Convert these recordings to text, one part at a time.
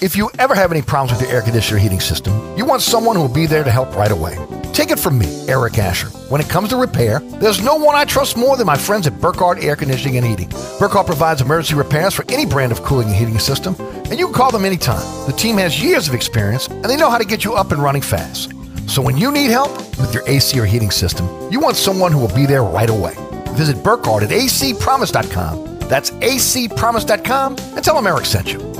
If you ever have any problems with your air conditioner heating system, you want someone who will be there to help right away. Take it from me, Eric Asher. When it comes to repair, there's no one I trust more than my friends at Burkhardt Air Conditioning and Heating. Burkhardt provides emergency repairs for any brand of cooling and heating system, and you can call them anytime. The team has years of experience, and they know how to get you up and running fast. So when you need help with your AC or heating system, you want someone who will be there right away. Visit Burkhardt at acpromise.com. That's acpromise.com and tell them Eric sent you.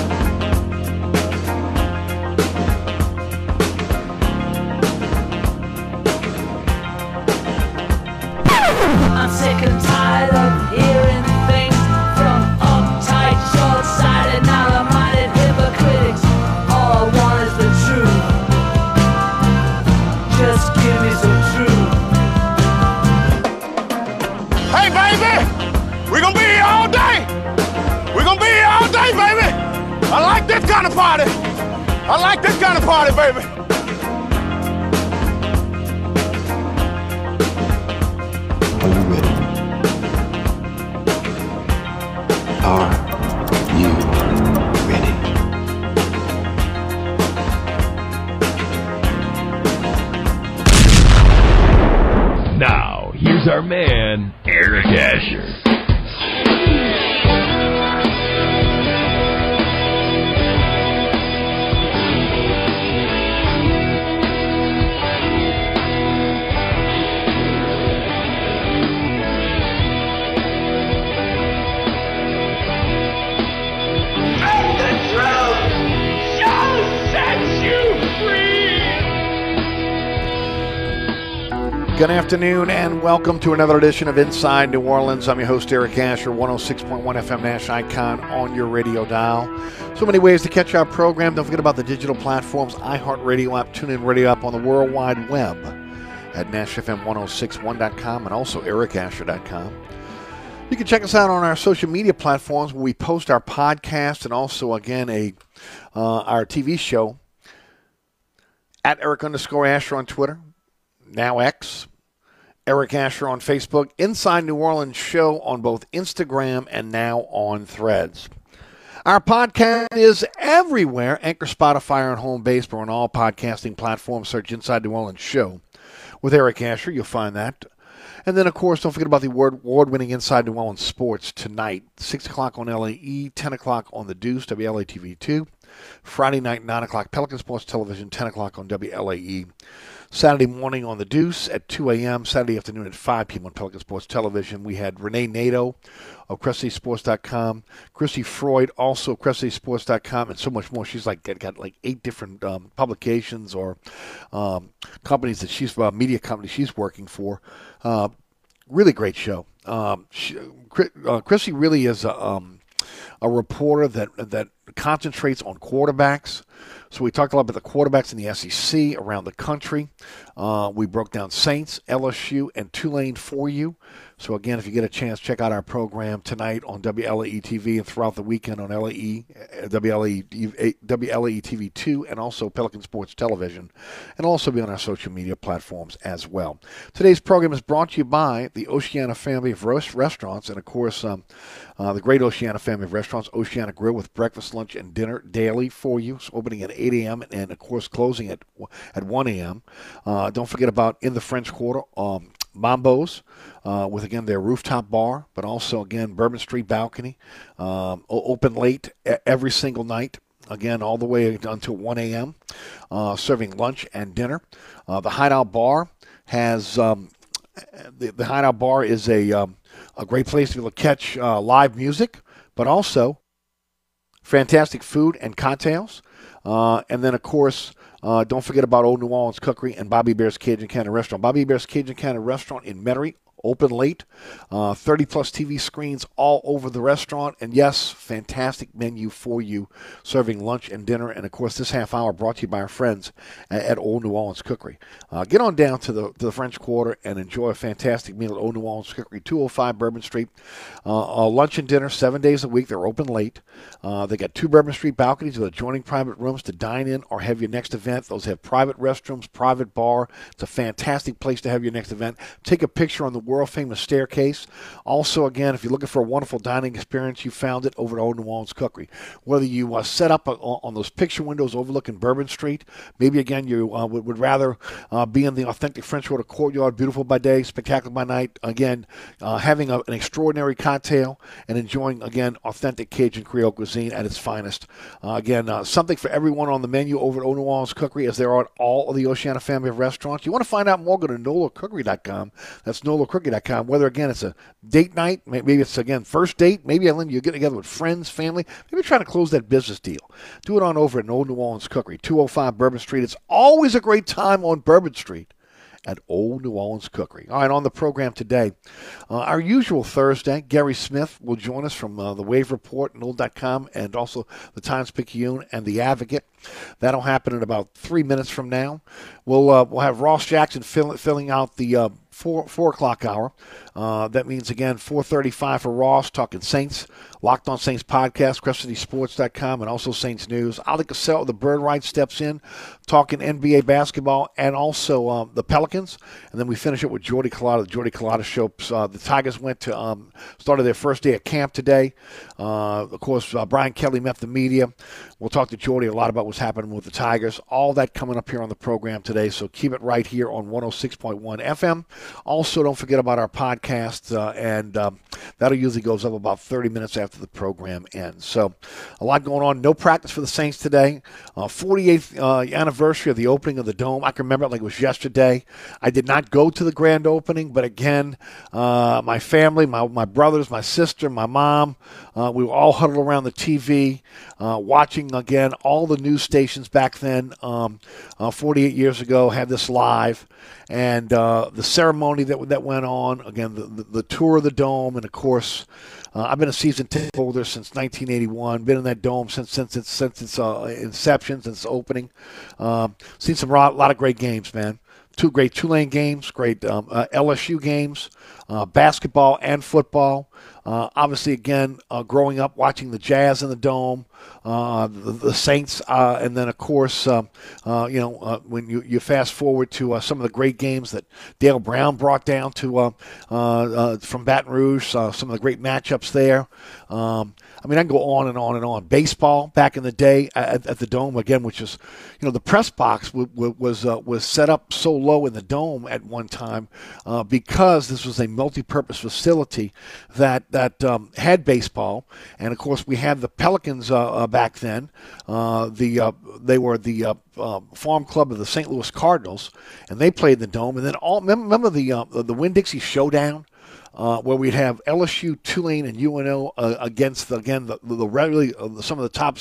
Good afternoon and welcome to another edition of Inside New Orleans. I'm your host, Eric Asher, 106.1 FM Nash Icon on your radio dial. So many ways to catch our program. Don't forget about the digital platforms, iHeartRadio app, TuneIn Radio app on the World Wide Web at NashFM1061.com and also ericasher.com. You can check us out on our social media platforms where we post our podcast and also, again, a uh, our TV show at Eric underscore Asher on Twitter, now X, Eric Asher on Facebook, Inside New Orleans Show on both Instagram and now on Threads. Our podcast is everywhere Anchor, Spotify, and Home Base, but on all podcasting platforms. Search Inside New Orleans Show with Eric Asher. You'll find that. And then, of course, don't forget about the award winning Inside New Orleans Sports tonight, 6 o'clock on LAE, 10 o'clock on The Deuce, WLA TV 2. Friday night, 9 o'clock, Pelican Sports Television, 10 o'clock on WLAE. Saturday morning on the Deuce at 2 a.m. Saturday afternoon at 5 p.m. on Pelican Sports Television. We had Renee Nato of CressySports.com, Chrissy Freud also CressySports.com, and so much more. She's like got, got like eight different um, publications or um, companies that she's uh, media companies she's working for. Uh, really great show. Um, she, uh, Chrissy really is a, um, a reporter that that concentrates on quarterbacks. So we talked a lot about the quarterbacks in the SEC around the country. Uh, we broke down Saints, LSU, and Tulane for you. So again, if you get a chance, check out our program tonight on WLAE TV and throughout the weekend on LAE, uh, WLAE, WLAE TV 2 and also Pelican Sports Television, and also be on our social media platforms as well. Today's program is brought to you by the Oceana family of restaurants, and of course, um, uh, the great Oceana family of restaurants, Oceana Grill, with breakfast, lunch, and dinner daily for you. It's opening at 8 a.m. and, of course, closing at at 1 a.m. Uh, don't forget about in the French Quarter. Um, Mambo's uh, with again their rooftop bar, but also again Bourbon Street balcony, um, open late every single night. Again, all the way until 1 a.m., uh, serving lunch and dinner. Uh, the Hideout Bar has um, the, the, Hideout Bar is a um, a great place to be able to catch uh, live music, but also fantastic food and cocktails. Uh, and then, of course, uh, don't forget about Olde New Orleans Cookery and Bobby Hebert's Cajun Cannon Restaurant. Bobby Hebert's Cajun Cannon Restaurant in Metairie open late. Uh, 30 plus TV screens all over the restaurant. And yes, fantastic menu for you, serving lunch and dinner. And of course, this half hour brought to you by our friends at, at Olde New Orleans Cookery. Uh, get on down to the, to the French Quarter and enjoy a fantastic meal at Olde New Orleans Cookery, 205 Bourbon Street. Uh, lunch and dinner, seven days a week. They're open late. They got two Bourbon Street balconies with adjoining private rooms to dine in or have your next event. Those have private restrooms, private bar. It's a fantastic place to have your next event. Take a picture on the world famous staircase. Also, again, if you're looking for a wonderful dining experience, you found it over at Olde New Orleans Cookery. Whether you uh, set up a, on those picture windows overlooking Bourbon Street, maybe again you uh, would, would, rather uh, be in the authentic French Quarter courtyard, beautiful by day, spectacular by night. Again, uh, having a, an extraordinary cocktail and enjoying again authentic Cajun Creole cuisine at its finest. Uh, again, uh, something for everyone on the menu over at Olde New Orleans Cookery, as there are at all of the Oceana family of restaurants. You want to find out more? Go to NOLACookery.com. That's NOLACookery.com time. Whether again it's a date night, maybe it's again first date, maybe Ellen you get together with friends, family, maybe trying to close that business deal. Do it on over at Olde New Orleans Cookery, 205 Bourbon Street. It's always a great time on Bourbon Street at Olde New Orleans Cookery. All right, on the program today, uh, our usual Thursday, Guerry Smith will join us from uh, the Wave Report and NOLA.com and also the Times Picayune and the Advocate. That'll happen in about three minutes from now. We'll uh, we'll have Ross Jackson fill, filling out the uh, four four o'clock hour. Uh, that means again 4:35 for Ross talking Saints, Locked On Saints podcast, CrescentCitySports.com, and also Saints News. Oleh Kosel, the Bird Writes steps in, talking NBA basketball and also um, the Pelicans, and then we finish it with Jordy Culotta. The Jordy Culotta show. Uh, the Tigers went to um, started their first day at camp today. Uh, of course, uh, Brian Kelly met the media. We'll talk to Jordy a lot about what's happening with the Tigers. All that coming up here on the program today. So keep it right here on 106.1 FM. Also, don't forget about our podcast, uh, and um, that usually goes up about 30 minutes after the program ends. So, a lot going on. No practice for the Saints today. Uh, 48th uh, anniversary of the opening of the Dome. I can remember it like it was yesterday. I did not go to the grand opening, but again, uh, my family, my, my brothers, my sister, my mom, uh, we were all huddled around the TV, uh, watching again all the news stations back then, um, 48 years ago, had this live and uh, the ceremony that that went on. Again, the, the, the tour of the dome, and course, uh, I've been a season ticket holder since 1981. Been in that dome since since its since its uh, inception, since opening. Um, seen some a lot of great games, man. Two great Tulane games, great um, uh, LSU games, uh, basketball and football. Uh, obviously, again, uh, growing up watching the Jazz in the Dome, uh, the, the, Saints, uh, and then of course, um, you know, when you, you fast forward to some of the great games that Dale Brown brought down to from Baton Rouge, some of the great matchups there. Um, I mean, I can go on and on and on. Baseball back in the day at, at the Dome again, which is, you know, the press box w- w- was was set up so low in the Dome at one time because this was a multi-purpose facility that that um, had baseball, and of course we had the Pelicans uh, uh, back then. Uh, the uh, they were the uh, uh, farm club of the St. Louis Cardinals, and they played in the dome. And then all remember the the Winn Dixie Showdown uh, where we'd have LSU, Tulane, and UNO uh, against the, again the, the really uh, some of the top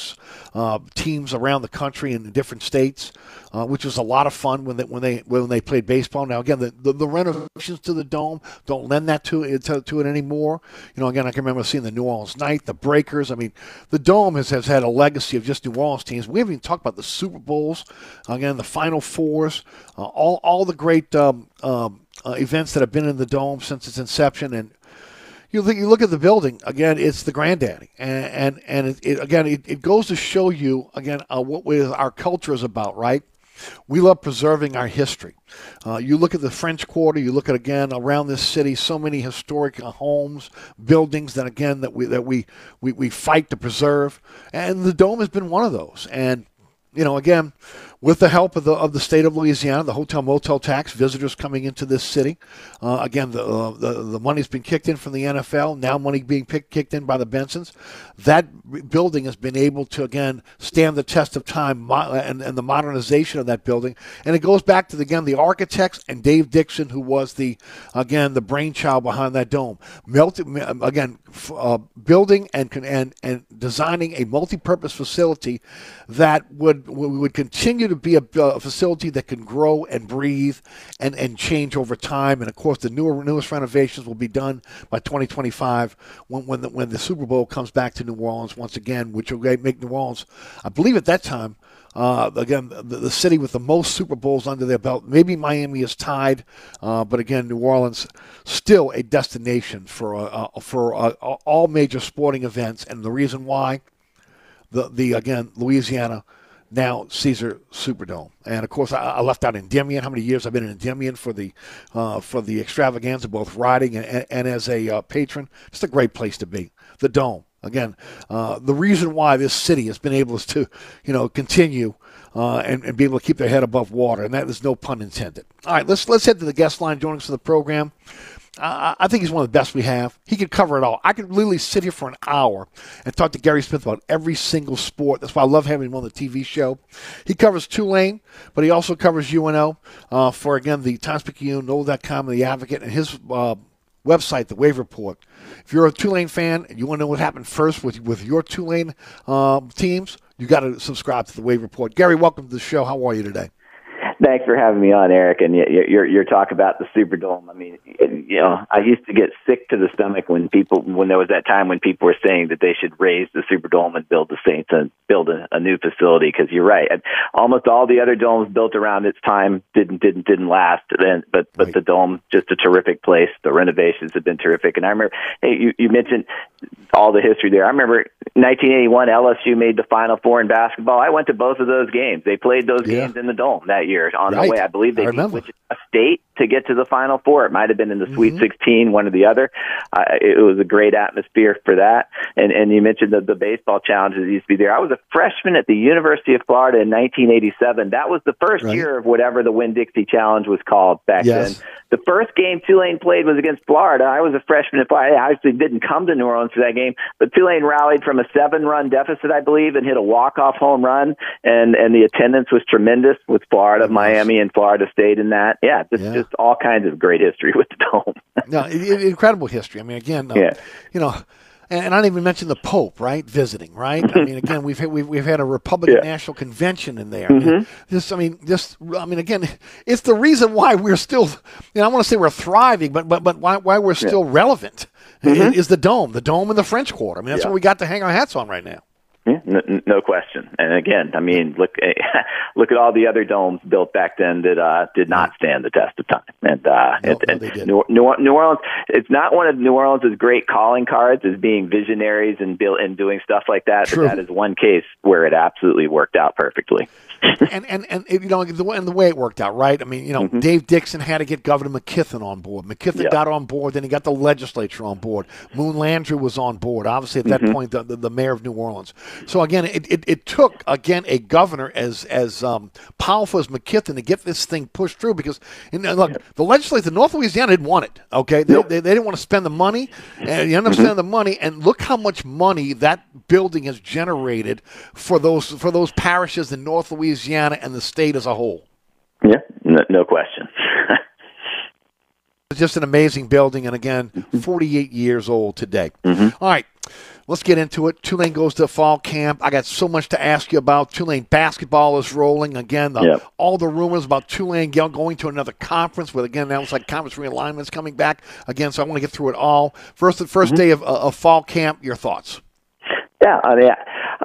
uh, teams around the country in different states, uh, which was a lot of fun when they when they when they played baseball. Now again, the, the, the renovations to the dome don't lend that to it to, to, it anymore. You know, again, I can remember seeing the New Orleans Night, the Breakers. I mean, the dome has, has had a legacy of just New Orleans teams. We haven't even talked about the Super Bowls, again, the Final Fours, uh, all all the great. Um, um, uh, events that have been in the dome since its inception, and you look, you look at the building again. It's the granddaddy, and and, and it, it, again, it, it goes to show you again uh, what our culture is about, right? We love preserving our history. Uh, you look at the French Quarter. You look at again around this city, so many historic uh, homes, buildings that again that we that we, we we fight to preserve, and the dome has been one of those. And you know, again, with the help of the of the state of Louisiana, the hotel motel tax, visitors coming into this city. Uh, again, the, uh, the the money's been kicked in from the NFL. Now, money being pick, kicked in by the Bensons. That building has been able to again stand the test of time and, and the modernization of that building. And it goes back to the, again the architects and Dave Dixon, who was the again the brainchild behind that dome. Melted again, uh, building and and and designing a multi-purpose facility that would would continue to be a, a, facility that can grow and breathe and, and change over time. And of course, the newer newest renovations will be done by 2025 when when the, when the Super Bowl comes back to New Orleans once again, which will make New Orleans, I believe, at that time. Uh, again, the, the, city with the most Super Bowls under their belt. Maybe Miami is tied, uh, but again, New Orleans still a destination for uh, uh for uh, all major sporting events. And the reason why, the the again Louisiana now Caesar Superdome. And of course, I, I, left out Endymion. How many years I've been in Endymion for the uh, for the extravaganza, both riding and, and, as a uh, patron. It's a great place to be. The Dome. Again, uh, the reason why this city has been able to, you know, continue uh, and, and, be able to keep their head above water, and that is no pun intended. All right, let's let's head to the guest line joining us for the program. I think he's one of the best we have. He could cover it all. I could literally sit here for an hour and talk to Guerry Smith about every single sport. That's why I love having him on the TV show. He covers Tulane, but he also covers UNO uh, for, again, the Times Picayune, NOLA.com, and The Advocate, and his uh, website, The Wave Report. If you're a Tulane fan and you want to know what happened first with, with your Tulane uh, teams, you got to subscribe to The Wave Report. Guerry, welcome to the show. How are you today? Thanks for having me on, Eric. And you're you're talking about the Superdome. I mean, you know, I used to get sick to the stomach when people when there was that time when people were saying that they should raze the Superdome and build the Saints and build a, a new facility. Because you're right, and almost all the other domes built around its time didn't didn't didn't last. Then, but but right. the dome just a terrific place. The renovations have been terrific. And I remember, hey, you you mentioned all the history there. I remember 1981 LSU made the Final Four in basketball. I went to both of those games. They played those yeah. games in the dome that year on right. the way. I believe they I beat Wichita State to get to the Final Four. It might have been in the mm-hmm. Sweet 16, one or the other. Uh, it was a great atmosphere for that. And and you mentioned the, the baseball challenges used to be there. I was a freshman at the University of Florida in 1987. That was the first right. year of whatever the Winn Dixie Challenge was called back yes. then. The first game Tulane played was against Florida. I was a freshman at Florida. I actually didn't come to New Orleans for that game, but Tulane rallied from a seven-run deficit, I believe, and hit a walk-off home run, and and the attendance was tremendous with Florida, Miami, and Florida State in that. Yeah, just yeah. just all kinds of great history with the dome. no, incredible history. I mean, again, uh, yeah. you know and I didn't even mention the Pope, right? Visiting, right? I mean, again, we've had, we've, we've had a Republican yeah. National Convention in there. Mm-hmm. This, I mean, this, I mean, again, it's the reason why we're still, you know, I want to say we're thriving, but but but why why we're still relevant mm-hmm. is the dome, the dome and the French Quarter. I mean, that's what we got to hang our hats on right now. No, no question. And again, I mean, look look at all the other domes built back then that uh, did not stand the test of time. And, uh, no, and, and New, New, New Orleans, it's not one of New Orleans' great calling cards as being visionaries and build and doing stuff like that. True. But that is one case where it absolutely worked out perfectly. and and and you know the way, and the way it worked out, right? I mean, you know, mm-hmm. Dave Dixon had to get Governor McKeithen on board. McKeithen yep. got on board, then he got the legislature on board. Moon Landrieu was on board. Obviously, at that mm-hmm. point, the, the, the, mayor of New Orleans. So again, it, it, it took again a governor as as um, powerful as McKeithen to get this thing pushed through because and look, yep. the legislature, North Louisiana didn't want it. Okay, they, they, they, didn't want to spend the money, and you end up spending the money, and look how much money that building has generated for those for those parishes in North Louisiana and the state as a whole. Yeah, no, no question. It's just an amazing building, and again, mm-hmm. 48 years old today. Mm-hmm. All right, let's get into it. Tulane goes to fall camp. I got so much to ask you about. Tulane basketball is rolling again. The, Yep. All the rumors about Tulane going to another conference, but again, that was like conference realignments coming back again. So I want to get through it all. First, the 1st mm-hmm. day of, uh, of fall camp. Your thoughts? Yeah, I mean,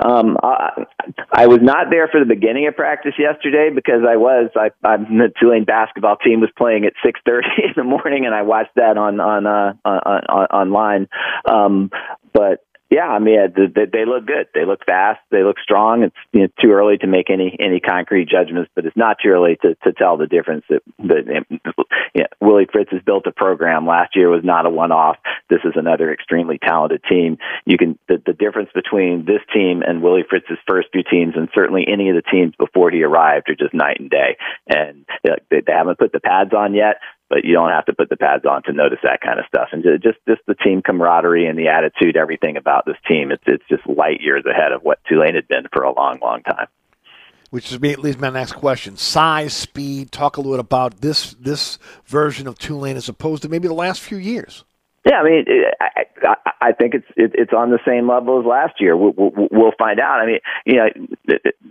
um, I, I was not there for the beginning of practice yesterday because I was I, I'm the Tulane basketball team was playing at six thirty in the morning, and I watched that on on uh, on, on online. Um, but yeah, I mean, they, they- look good. They look fast. They look strong. It's you know, too early to make any any concrete judgments, but it's not too early to to tell the difference. That, that yeah, Willie Fritz has built a program. Last year was not a one off. This is another extremely talented team. You can the, the difference between this team and Willie Fritz's first few teams, and certainly any of the teams before he arrived, are just night and day. And you know, they, they haven't put the pads on yet, but you don't have to put the pads on to notice that kind of stuff. And ju- just just the team camaraderie and the attitude, everything about this team, it's it's just light years ahead of what Tulane had been for a long, long time. Which leads my next question: size, speed. Talk a little bit about this this version of Tulane as opposed to maybe the last few years. Yeah, I mean, I, I, I think it's it, it's on the same level as last year. We'll, we'll, we'll find out. I mean, you know,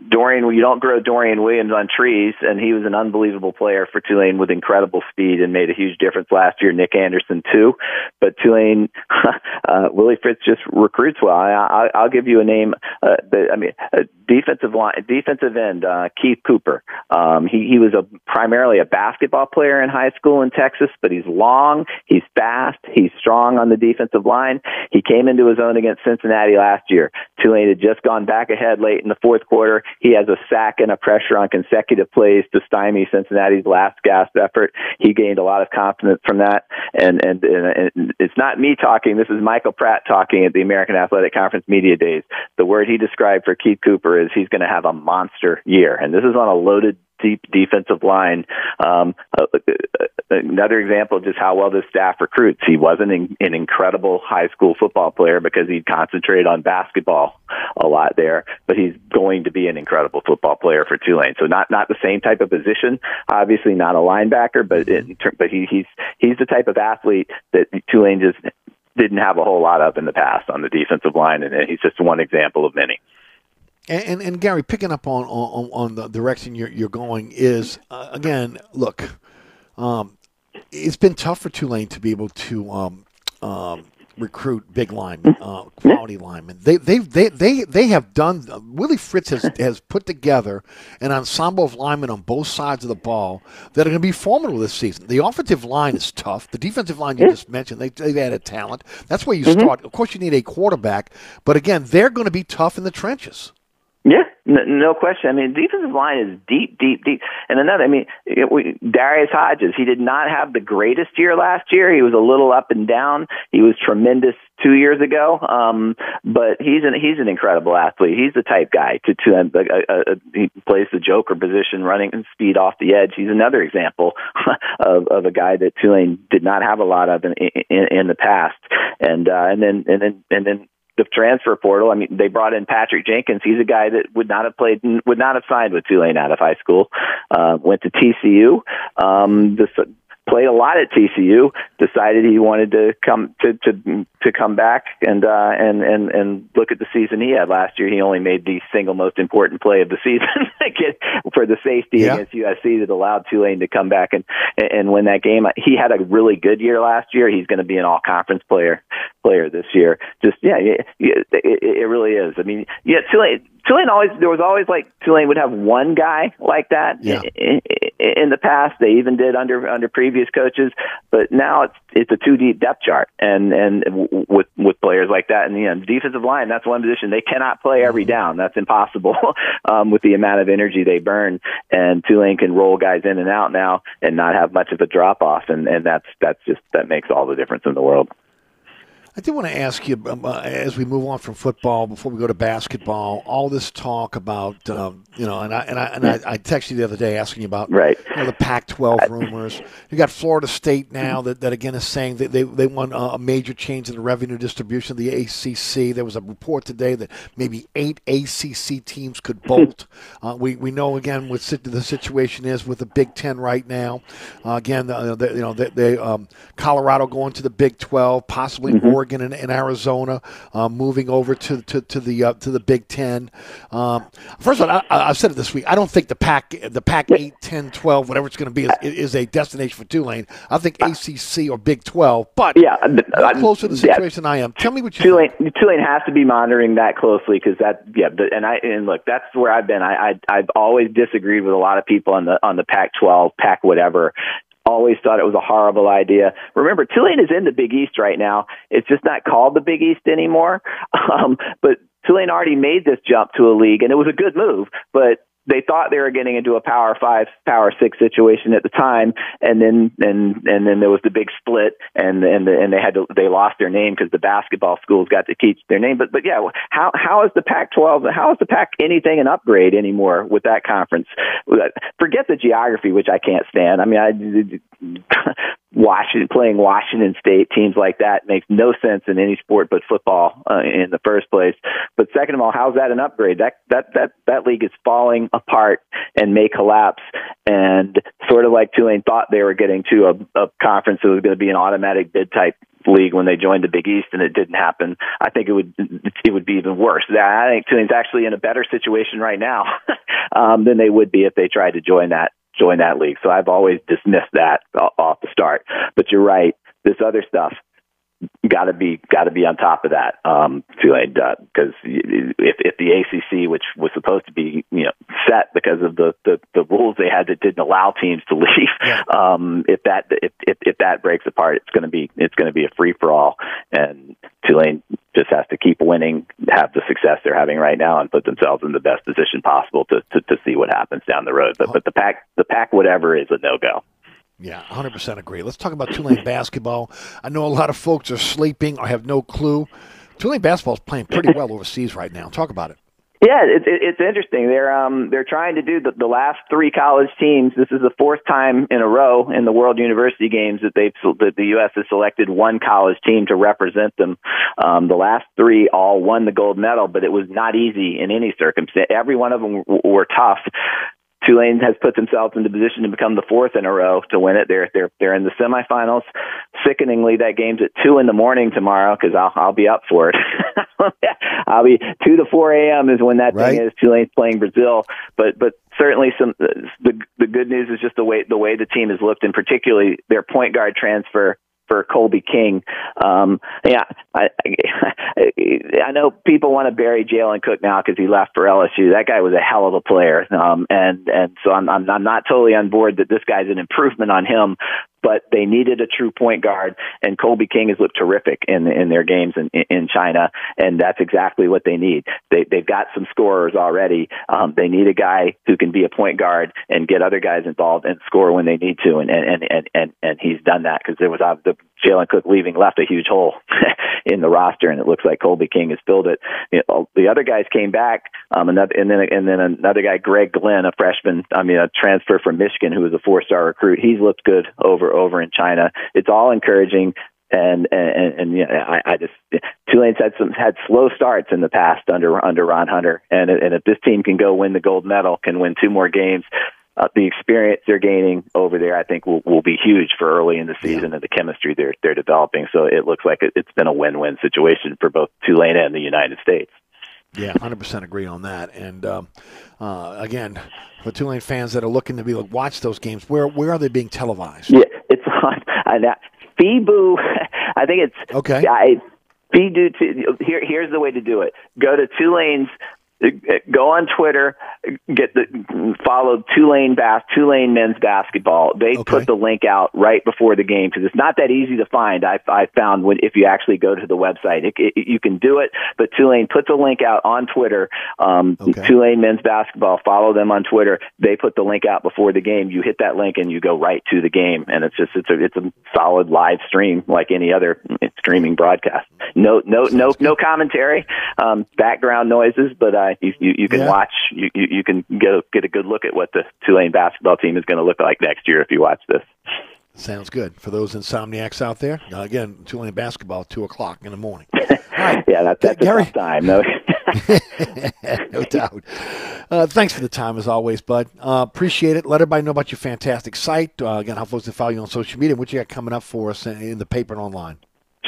Dorian, you don't grow Dorian Williams on trees, and he was an unbelievable player for Tulane with incredible speed and made a huge difference last year. Nick Anderson too, but Tulane, uh, Willie Fritz just recruits well. I, I, I'll give you a name. Uh, the, I mean, uh, defensive line, defensive end, uh, Keith Cooper. Um, he he was a primarily a basketball player in high school in Texas, but he's long, he's fast, he's strong on the defensive line. He came into his own against Cincinnati last year. Tulane had just gone back ahead late in the fourth quarter. He has a sack and a pressure on consecutive plays to stymie Cincinnati's last gasp effort. He gained a lot of confidence from that. And, and, and, and it's not me talking. This is Michael Pratt talking at the American Athletic Conference Media Days. The word he described for Keith Cooper is he's going to have a monster year. And this is on a loaded deep defensive line. Um, uh, uh, another example of just how well this staff recruits. He wasn't an, an incredible high school football player because he concentrated on basketball a lot there, but he's going to be an incredible football player for Tulane. So not not the same type of position, obviously not a linebacker, but in, but he, he's he's the type of athlete that Tulane just didn't have a whole lot of in the past on the defensive line, and he's just one example of many. And, and, and Guerry, picking up on, on, on the direction you're, you're going is uh, again, look, um, it's been tough for Tulane to be able to um, um, recruit big linemen, uh, quality linemen. They they they they they have done. Uh, Willie Fritz has has put together an ensemble of linemen on both sides of the ball that are going to be formidable this season. The offensive line is tough. The defensive line you just mentioned, they they've added talent. That's where you start. Of course, you need a quarterback, but again, they're going to be tough in the trenches. Yeah, no question. I mean, defensive line is deep, deep, deep. And another, I mean, it, we, Darius Hodges, he did not have the greatest year last year. He was a little up and down. He was tremendous two years ago, um, but he's an he's an incredible athlete. He's the type guy to to uh, uh, uh, he plays the joker position, running and speed off the edge. He's another example of of a guy that Tulane did not have a lot of in in, in the past. And uh, and then and then and then the transfer portal. I mean, they brought in Patrick Jenkins. He's a guy that would not have played, would not have signed with Tulane out of high school. Uh, went to TCU. Um, this, played a lot at TCU. Decided he wanted to come to to to come back and uh, and and and look at the season he had last year. He only made the single most important play of the season for the safety Yeah. against USC that allowed Tulane to come back and and win that game. He had a really good year last year. He's going to be an all conference player player this year. Just yeah, yeah, it, it really is. I mean, yeah, Tulane. Tulane always there was always like Tulane would have one guy like that Yeah. in, in the past. They even did under under previous coaches, but now it's it's a two deep depth chart, and and with with players like that, and you know, the defensive line that's one position they cannot play every down. That's impossible um, with the amount of energy they burn. And Tulane can roll guys in and out now and not have much of a drop off, and and that's that's just that makes all the difference in the world. I did want to ask you um, uh, as we move on from football before we go to basketball. All this talk about um, you know, and I and I and I, I texted you the other day asking you about Right. you know, the Pac-12 rumors. You got Florida State now that, that again is saying that they they want a major change in the revenue distribution of the ACC. There was a report today that maybe eight ACC teams could bolt. uh, we we know again what the situation is with the Big Ten right now. Uh, again, the, the, you know they, they um, Colorado going to the Big 12, possibly Oregon and, and Arizona uh, moving over to to, to the uh, to the Big Ten. Um, first of all, I, I- I've said it this week. I don't think the Pac the Pac 8, 10, 12, whatever it's going to be, is, is a destination for Tulane. I think ACC or Big 12, but Yeah, th- you're closer to the situation than I am. Tell me what you Tulane, think. Tulane has to be monitoring that closely because that, yeah, and I and look, that's where I've been. I, I I've always disagreed with a lot of people on the on the Pac-12, Pac whatever. Always thought it was a horrible idea. Remember, Tulane is in the Big East right now. It's just not called the Big East anymore. Um, but Tulane already made this jump to a league, and it was a good move. But they thought they were getting into a power five, power six situation at the time, and then and and then there was the big split, and and and they had to they lost their name because the basketball schools got to keep their name. But but yeah, how how is the Pac-12? How is the Pac anything an upgrade anymore with that conference? Forget the geography, which I can't stand. I mean, I Washington playing Washington State teams like that makes no sense in any sport but football uh, in the first place. But second of all, how's that an upgrade? That that that that league is falling apart and may collapse. And sort of like Tulane thought they were getting to a, a conference that was going to be an automatic bid type league when they joined the Big East, and it didn't happen. I think it would it would be even worse. I think Tulane's actually in a better situation right now um, than they would be if they tried to join that join that league. So I've always dismissed that off the start. But you're right. This other stuff got to be got to be on top of that um Tulane because if if the ACC which was supposed to be you know set because of the the, the rules they had that didn't allow teams to leave um if that if if, if that breaks apart it's going to be it's going to be a free for all and Tulane just has to keep winning have the success they're having right now and put themselves in the best position possible to to, to see what happens down the road. But but the pack the pack whatever is a no go Yeah, 100% agree. Let's talk about Tulane basketball. I know a lot of folks are sleeping I have no clue. Tulane basketball is playing pretty well overseas right now. Talk about it. Yeah, it, it, it's interesting. They're um they're trying to do the, the last three college teams. This is the fourth time in a row in the World University Games that they've that the U.S. has selected one college team to represent them. Um, the last three all won the gold medal, but it was not easy in any circumstance. Every one of them w- were tough. Tulane has put themselves in the position to become the fourth in a row to win it. They're they're they're in the semifinals. Sickeningly, that game's at two in the morning tomorrow because I'll I'll be up for it. I'll be two to four a.m. is when that Right. thing is. Tulane's playing Brazil, but but certainly some the the good news is just the way the way the team has looked, and particularly their point guard transfer for Kolby King. Um, yeah, I, I I know people want to bury Jalen Cook now because he left for LSU. That guy was a hell of a player, um, and and so I'm, I'm I'm not totally on board that this guy's an improvement on him. But they needed a true point guard, and Kolby King has looked terrific in in their games in in China, and that's exactly what they need. They they've got some scorers already. Um, they need a guy who can be a point guard and get other guys involved and score when they need to, and and and and and he's done that because there was uh, the Jalen Cook leaving left a huge hole in the roster, and it looks like Kolby King has filled it. You know, the other guys came back, um, and then and then another guy, Gregg Glenn, a freshman, I mean a transfer from Michigan, who was a four-star recruit. He's looked good over over in China. It's all encouraging. And and and yeah, I, I just Tulane's had some had slow starts in the past under under Ron Hunter, and and if this team can go win the gold medal, can win two more games, uh, the experience they're gaining over there, I think, will, will be huge for early in the season and the chemistry they're they're developing. So it looks like it, it's been a win-win situation for both Tulane and the United States. Yeah, 100% agree on that. And um, uh, again, for Tulane fans that are looking to be like, watch those games, where where are they being televised? Yeah, it's on. And that, FIBU, I think it's Okay. I, here, here's the way to do it. Go to Tulane's. Go on Twitter get the follow Tulane Bass Tulane men's basketball. They Okay. put the link out right before the game because it's not that easy to find. I I found when if you actually go to the website, it, it, you can do it. But Tulane puts a link out on Twitter. Um, Okay. Tulane men's basketball. Follow them on Twitter. They put the link out before the game. You hit that link and you go right to the game, and it's just it's a it's a solid live stream like any other streaming broadcast. No no no no commentary, um, background noises, but uh, you you, you can Yeah. watch you, you you can get a, get a good look at what the Tulane basketball team is going to look like next year if you watch this. Sounds good. For those insomniacs out there, again, Tulane basketball, 2 o'clock in the morning. Yeah, that, that's Guerry- a time. No. no doubt. Uh, thanks for the time, as always, bud. Uh, appreciate it. Let everybody know about your fantastic site. Uh, again, how folks can follow you on social media and what you got coming up for us in, in the paper and online.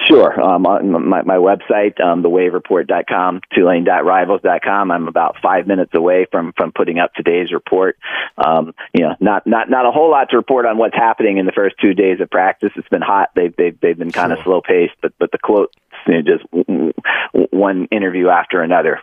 Sure. Um, on my, my website, um, thewavereport.com, tulane.rivals.com. I'm about five minutes away from, from putting up today's report. Um, you know, not, not, not a whole lot to report on what's happening in the first two days of practice. It's been hot. They've, they've, they've been kind of Sure. slow paced, but, but the quote, you know, just one interview after another.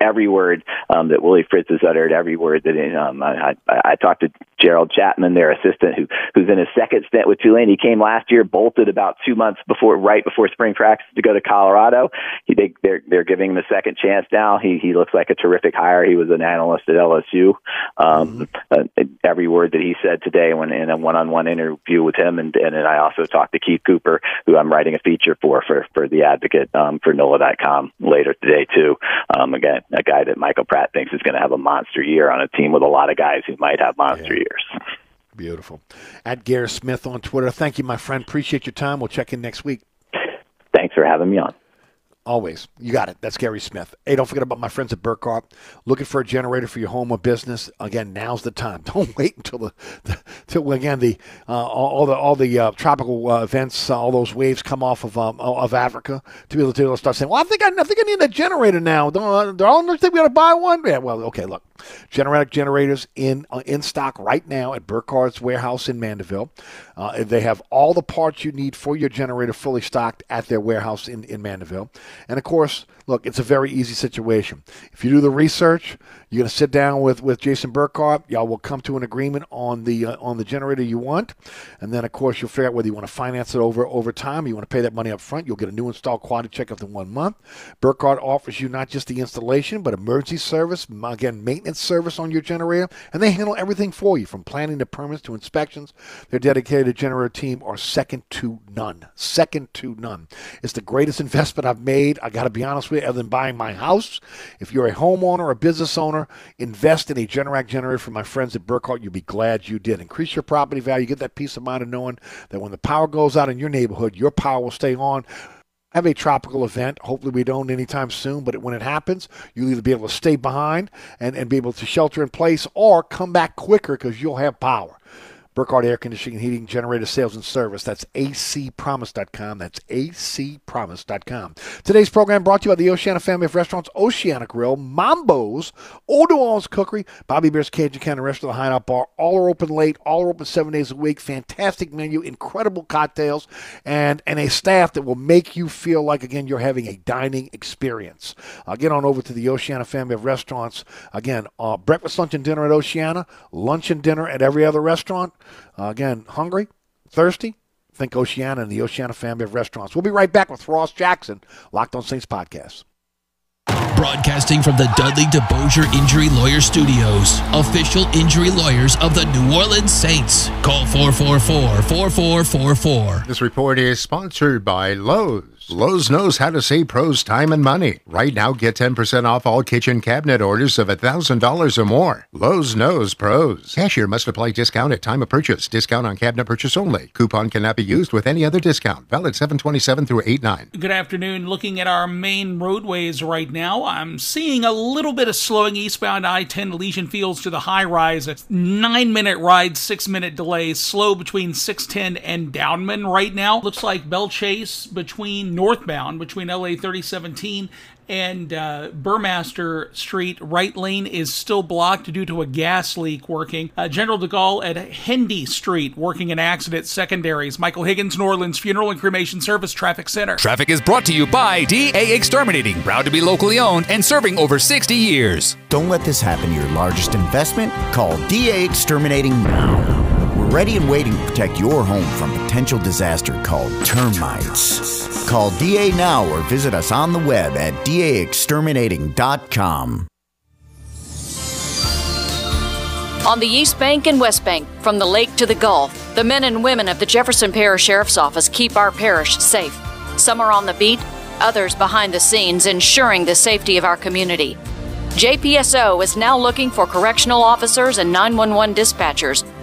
Every, word um, that Willie Fritz has uttered, every word that um, I, I, I talked to Gerald Chapman, their assistant, who who's in his second stint with Tulane. He came last year, bolted about two months before, right before spring practice to go to Colorado. He they, they're they're giving him a second chance now. He he looks like a terrific hire. He was an analyst at LSU. Um, uh, every word that he said today, when in a one-on-one interview with him, and and then I also talked to Keith Cooper, who I'm writing a feature for for for the Advocate um, for NOLA.com later today too. Um, again, a guy that Michael Pratt thinks is going to have a monster year on a team with a lot of guys who might have monster years. Beautiful. At Guerry Smith on Twitter. Thank you, my friend. Appreciate your time. We'll check in next week. Thanks for having me on. Always. You got it. That's Guerry Smith. Hey, don't forget about my friends at Burkhardt. Looking for a generator for your home or business? Again, now's the time. Don't wait until the, the till again the uh, all, the all the uh, tropical uh, events, uh, all those waves come off of um, of Africa to be able to start saying, "Well, I think I, I think I need a generator now." Don't do all think we got to buy one? Yeah. Well, okay. Look, Generac generators in uh, in stock right now at Burkhardt's warehouse in Mandeville. Uh, they have all the parts you need for your generator fully stocked at their warehouse in, in Mandeville. And of course, look, it's a very easy situation. If you do the research, you're going to sit down with, with Jason Burkhardt. Y'all will come to an agreement on the uh, on the generator you want, and then of course you'll figure out whether you want to finance it over over time. You want to pay that money up front. You'll get a new install quality check after one month. Burkhardt offers you not just the installation, but emergency service, again maintenance service on your generator, and they handle everything for you from planning to permits to inspections. Their dedicated generator team are second to none. Second to none. It's the greatest investment I've made. I got to be honest you, other than buying my house. If you're a homeowner or a business owner, invest in a Generac generator from my friends at Burkhardt. You'll be glad you did. Increase your property value. Get that peace of mind of knowing that when the power goes out in your neighborhood, your power will stay on have a tropical event. Hopefully, we don't anytime soon, but when it happens, you'll either be able to stay behind and, and be able to shelter in place or come back quicker because you'll have power. Burkhardt Air Conditioning, and Heating, Generator Sales and Service. That's acpromise.com. That's acpromise.com. Today's program brought to you by the Oceana family of restaurants, Oceana Grill, Mambo's, Olde New Orleans Cookery, Bobby Hebert's Cajun Cannon Restaurant, the Hideout Bar. All are open late, all are open seven days a week. Fantastic menu, incredible cocktails, and, and a staff that will make you feel like, again, you're having a dining experience. Uh, get on over to the Oceana family of restaurants. Again, uh, breakfast, lunch, and dinner at Oceana, lunch and dinner at every other restaurant. Uh, again, hungry, thirsty? Think Oceana and the Oceana family of restaurants. We'll be right back with Ross Jackson, Locked on Saints podcast. Broadcasting from the Dudley DeBosier Injury Lawyer Studios, official injury lawyers of the New Orleans Saints. Call 444 4444. This report is sponsored by Lowe's. Lowe's knows how to save pros time and money. Right now, get 10% off all kitchen cabinet orders of $1,000 or more. Lowe's knows pros. Cashier must apply discount at time of purchase. Discount on cabinet purchase only. Coupon cannot be used with any other discount. Valid 727 through 89. Good afternoon. Looking at our main roadways right now, I'm seeing a little bit of slowing eastbound I 10 Legion Fields to the high rise. A nine minute ride, six minute delay, slow between 610 and Downman right now. Looks like Belle Chasse between northbound, between LA 3017 and uh, Burmaster Street right lane is still blocked due to a gas leak working. Uh, General de Gaulle at Hendy Street working an accident secondaries. Michael Higgins, New Orleans Funeral and Cremation Service Traffic Center. Traffic is brought to you by DA Exterminating, proud to be locally owned and serving over 60 years. Don't let this happen to your largest investment. Call DA Exterminating now. Ready and waiting to protect your home from potential disaster called termites. Call DA now or visit us on the web at daexterminating.com. On the East Bank and West Bank, from the lake to the Gulf, the men and women of the Jefferson Parish Sheriff's Office keep our parish safe. Some are on the beat, others behind the scenes, ensuring the safety of our community. JPSO is now looking for correctional officers and 911 dispatchers.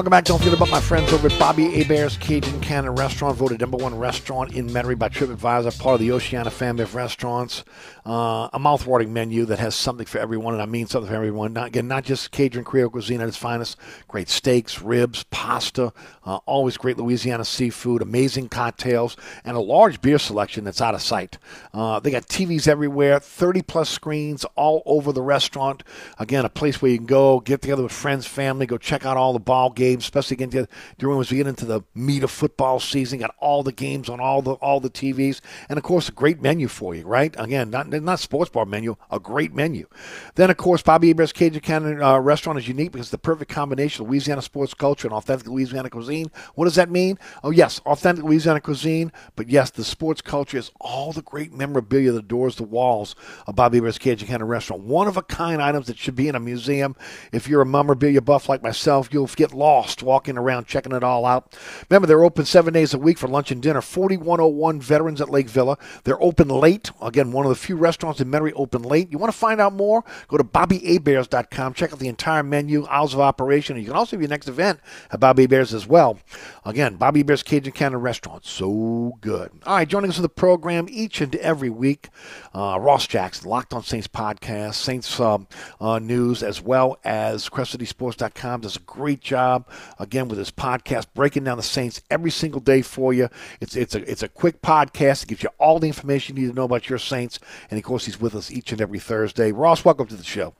Welcome back. Don't forget about my friends over at Bobby Hebert's Cajun Cannon Restaurant, voted number one restaurant in Metairie by TripAdvisor, part of the Oceana family of restaurants. Uh, a mouth-watering menu that has something for everyone, and I mean something for everyone. Not, again, not just Cajun Creole cuisine at its finest. Great steaks, ribs, pasta, uh, always great Louisiana seafood, amazing cocktails, and a large beer selection that's out of sight. Uh, they got TVs everywhere, 30-plus screens all over the restaurant. Again, a place where you can go, get together with friends, family, go check out all the ball games, especially again during as we get into the meat of football season. Got all the games on all the all the TVs, and of course a great menu for you. Right? Again, not not sports bar menu, a great menu. Then of course Bobby Hebert's Cajun Cannon uh, restaurant is unique because it's the perfect combination of Louisiana sports culture and authentic Louisiana cuisine. What does that mean? Oh yes, authentic Louisiana cuisine, but yes, the sports culture is all the great memorabilia, the doors, the walls of Bobby Hebert's Cajun Cannon restaurant. One of a kind items that should be in a museum. If you're a memorabilia buff like myself, you'll get lost walking around checking it all out. Remember, they're open seven days a week for lunch and dinner. 4101 Veterans at Lake Villa. They're open late. Again, one of the few restaurants in Metairie open late. You want to find out more? Go to BobbyHeberts.com. Check out the entire menu, hours of operation. And you can also have your next event at Bobby Hebert's as well. Again, Bobby Hebert's Cajun Cannon Restaurant. So good. All right, joining us in the program each and every week, uh, Ross Jackson, Locked on Saints podcast, Saints um, uh, news, as well as CrescentCitySports.com. Does a great job again with his podcast, breaking down the Saints every single day for you. It's it's a it's a quick podcast. It gives you all the information you need to know about your Saints, and of course, he's with us each and every Thursday. Ross, welcome to the show.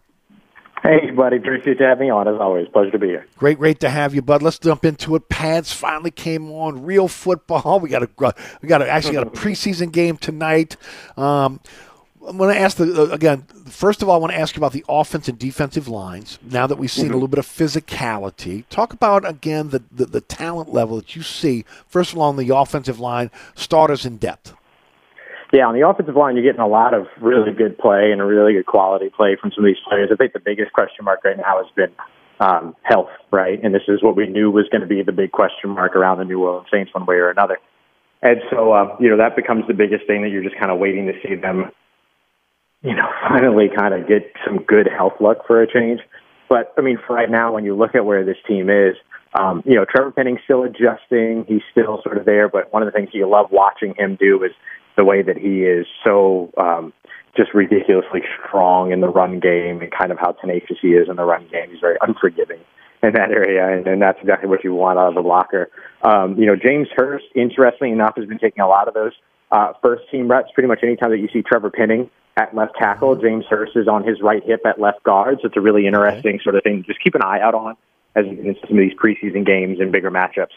Hey, buddy. Appreciate you having me on, as always. Pleasure to be here. Great, great to have you, bud. Let's jump into it. Pads finally came on. Real football. We got a we got a, actually got a preseason game tonight. Um, I'm going to ask the uh, again. First of all, I want to ask you about the offense and defensive lines. Now that we've seen Mhm. a little bit of physicality, talk about again the, the the talent level that you see. First of all, on the offensive line, starters in depth. Yeah, on the offensive line, you're getting a lot of really good play and a really good quality play from some of these players. I think the biggest question mark right now has been um, health, right? And this is what we knew was going to be the big question mark around the New Orleans Saints one way or another. And so, uh, you know, that becomes the biggest thing that you're just kind of waiting to see them, you know, finally kind of get some good health luck for a change. But I mean, for right now, when you look at where this team is, um, you know, Trevor Penning's still adjusting. He's still sort of there. But one of the things you love watching him do is the way that he is so um, just ridiculously strong in the run game and kind of how tenacious he is in the run game. He's very unforgiving in that area, and, and that's exactly what you want out of a blocker. Um, you know, James Hurst, interestingly enough, has been taking a lot of those uh, first team reps. Pretty much anytime that you see Trevor Penning at left tackle, James Hurst is on his right hip at left guard. So it's a really interesting sort of thing. Just keep an eye out on as get into some of these preseason games and bigger matchups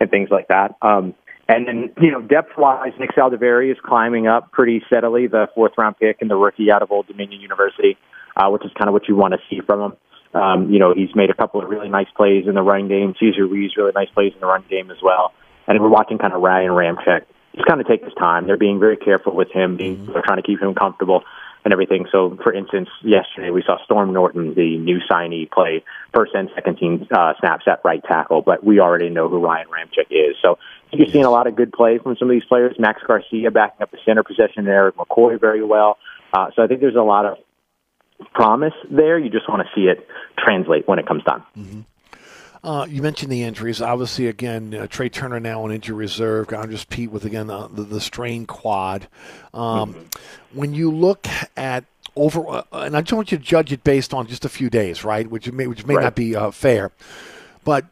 and things like that. Um, and then, you know, depth-wise, Nick Saldiveri is climbing up pretty steadily, the fourth-round pick and the rookie out of Old Dominion University, uh, which is kind of what you want to see from him. Um, you know, he's made a couple of really nice plays in the run game. Cesar Ruiz really nice plays in the run game as well. And we're watching kind of Ryan Ramczyk just kind of take his time. They're being very careful with him. Being, They're trying to keep him comfortable and everything. So, for instance, yesterday we saw Storm Norton, the new signee, play first and second team uh, snaps at right tackle, but we already know who Ryan Ramczyk is. So you're seeing a lot of good play from some of these players. Max Garcia backing up the center position, and Erik McCoy very well. Uh, so I think there's a lot of promise there. You just want to see it translate when it comes time. Uh, you mentioned the injuries. Obviously, again, uh, Trey Turner now on injury reserve. Andrus Peat with again uh, the, the strained quad. Um, When you look at over, uh, and I just want you to judge it based on just a few days, right? Which may, which may Right. not be uh, fair, but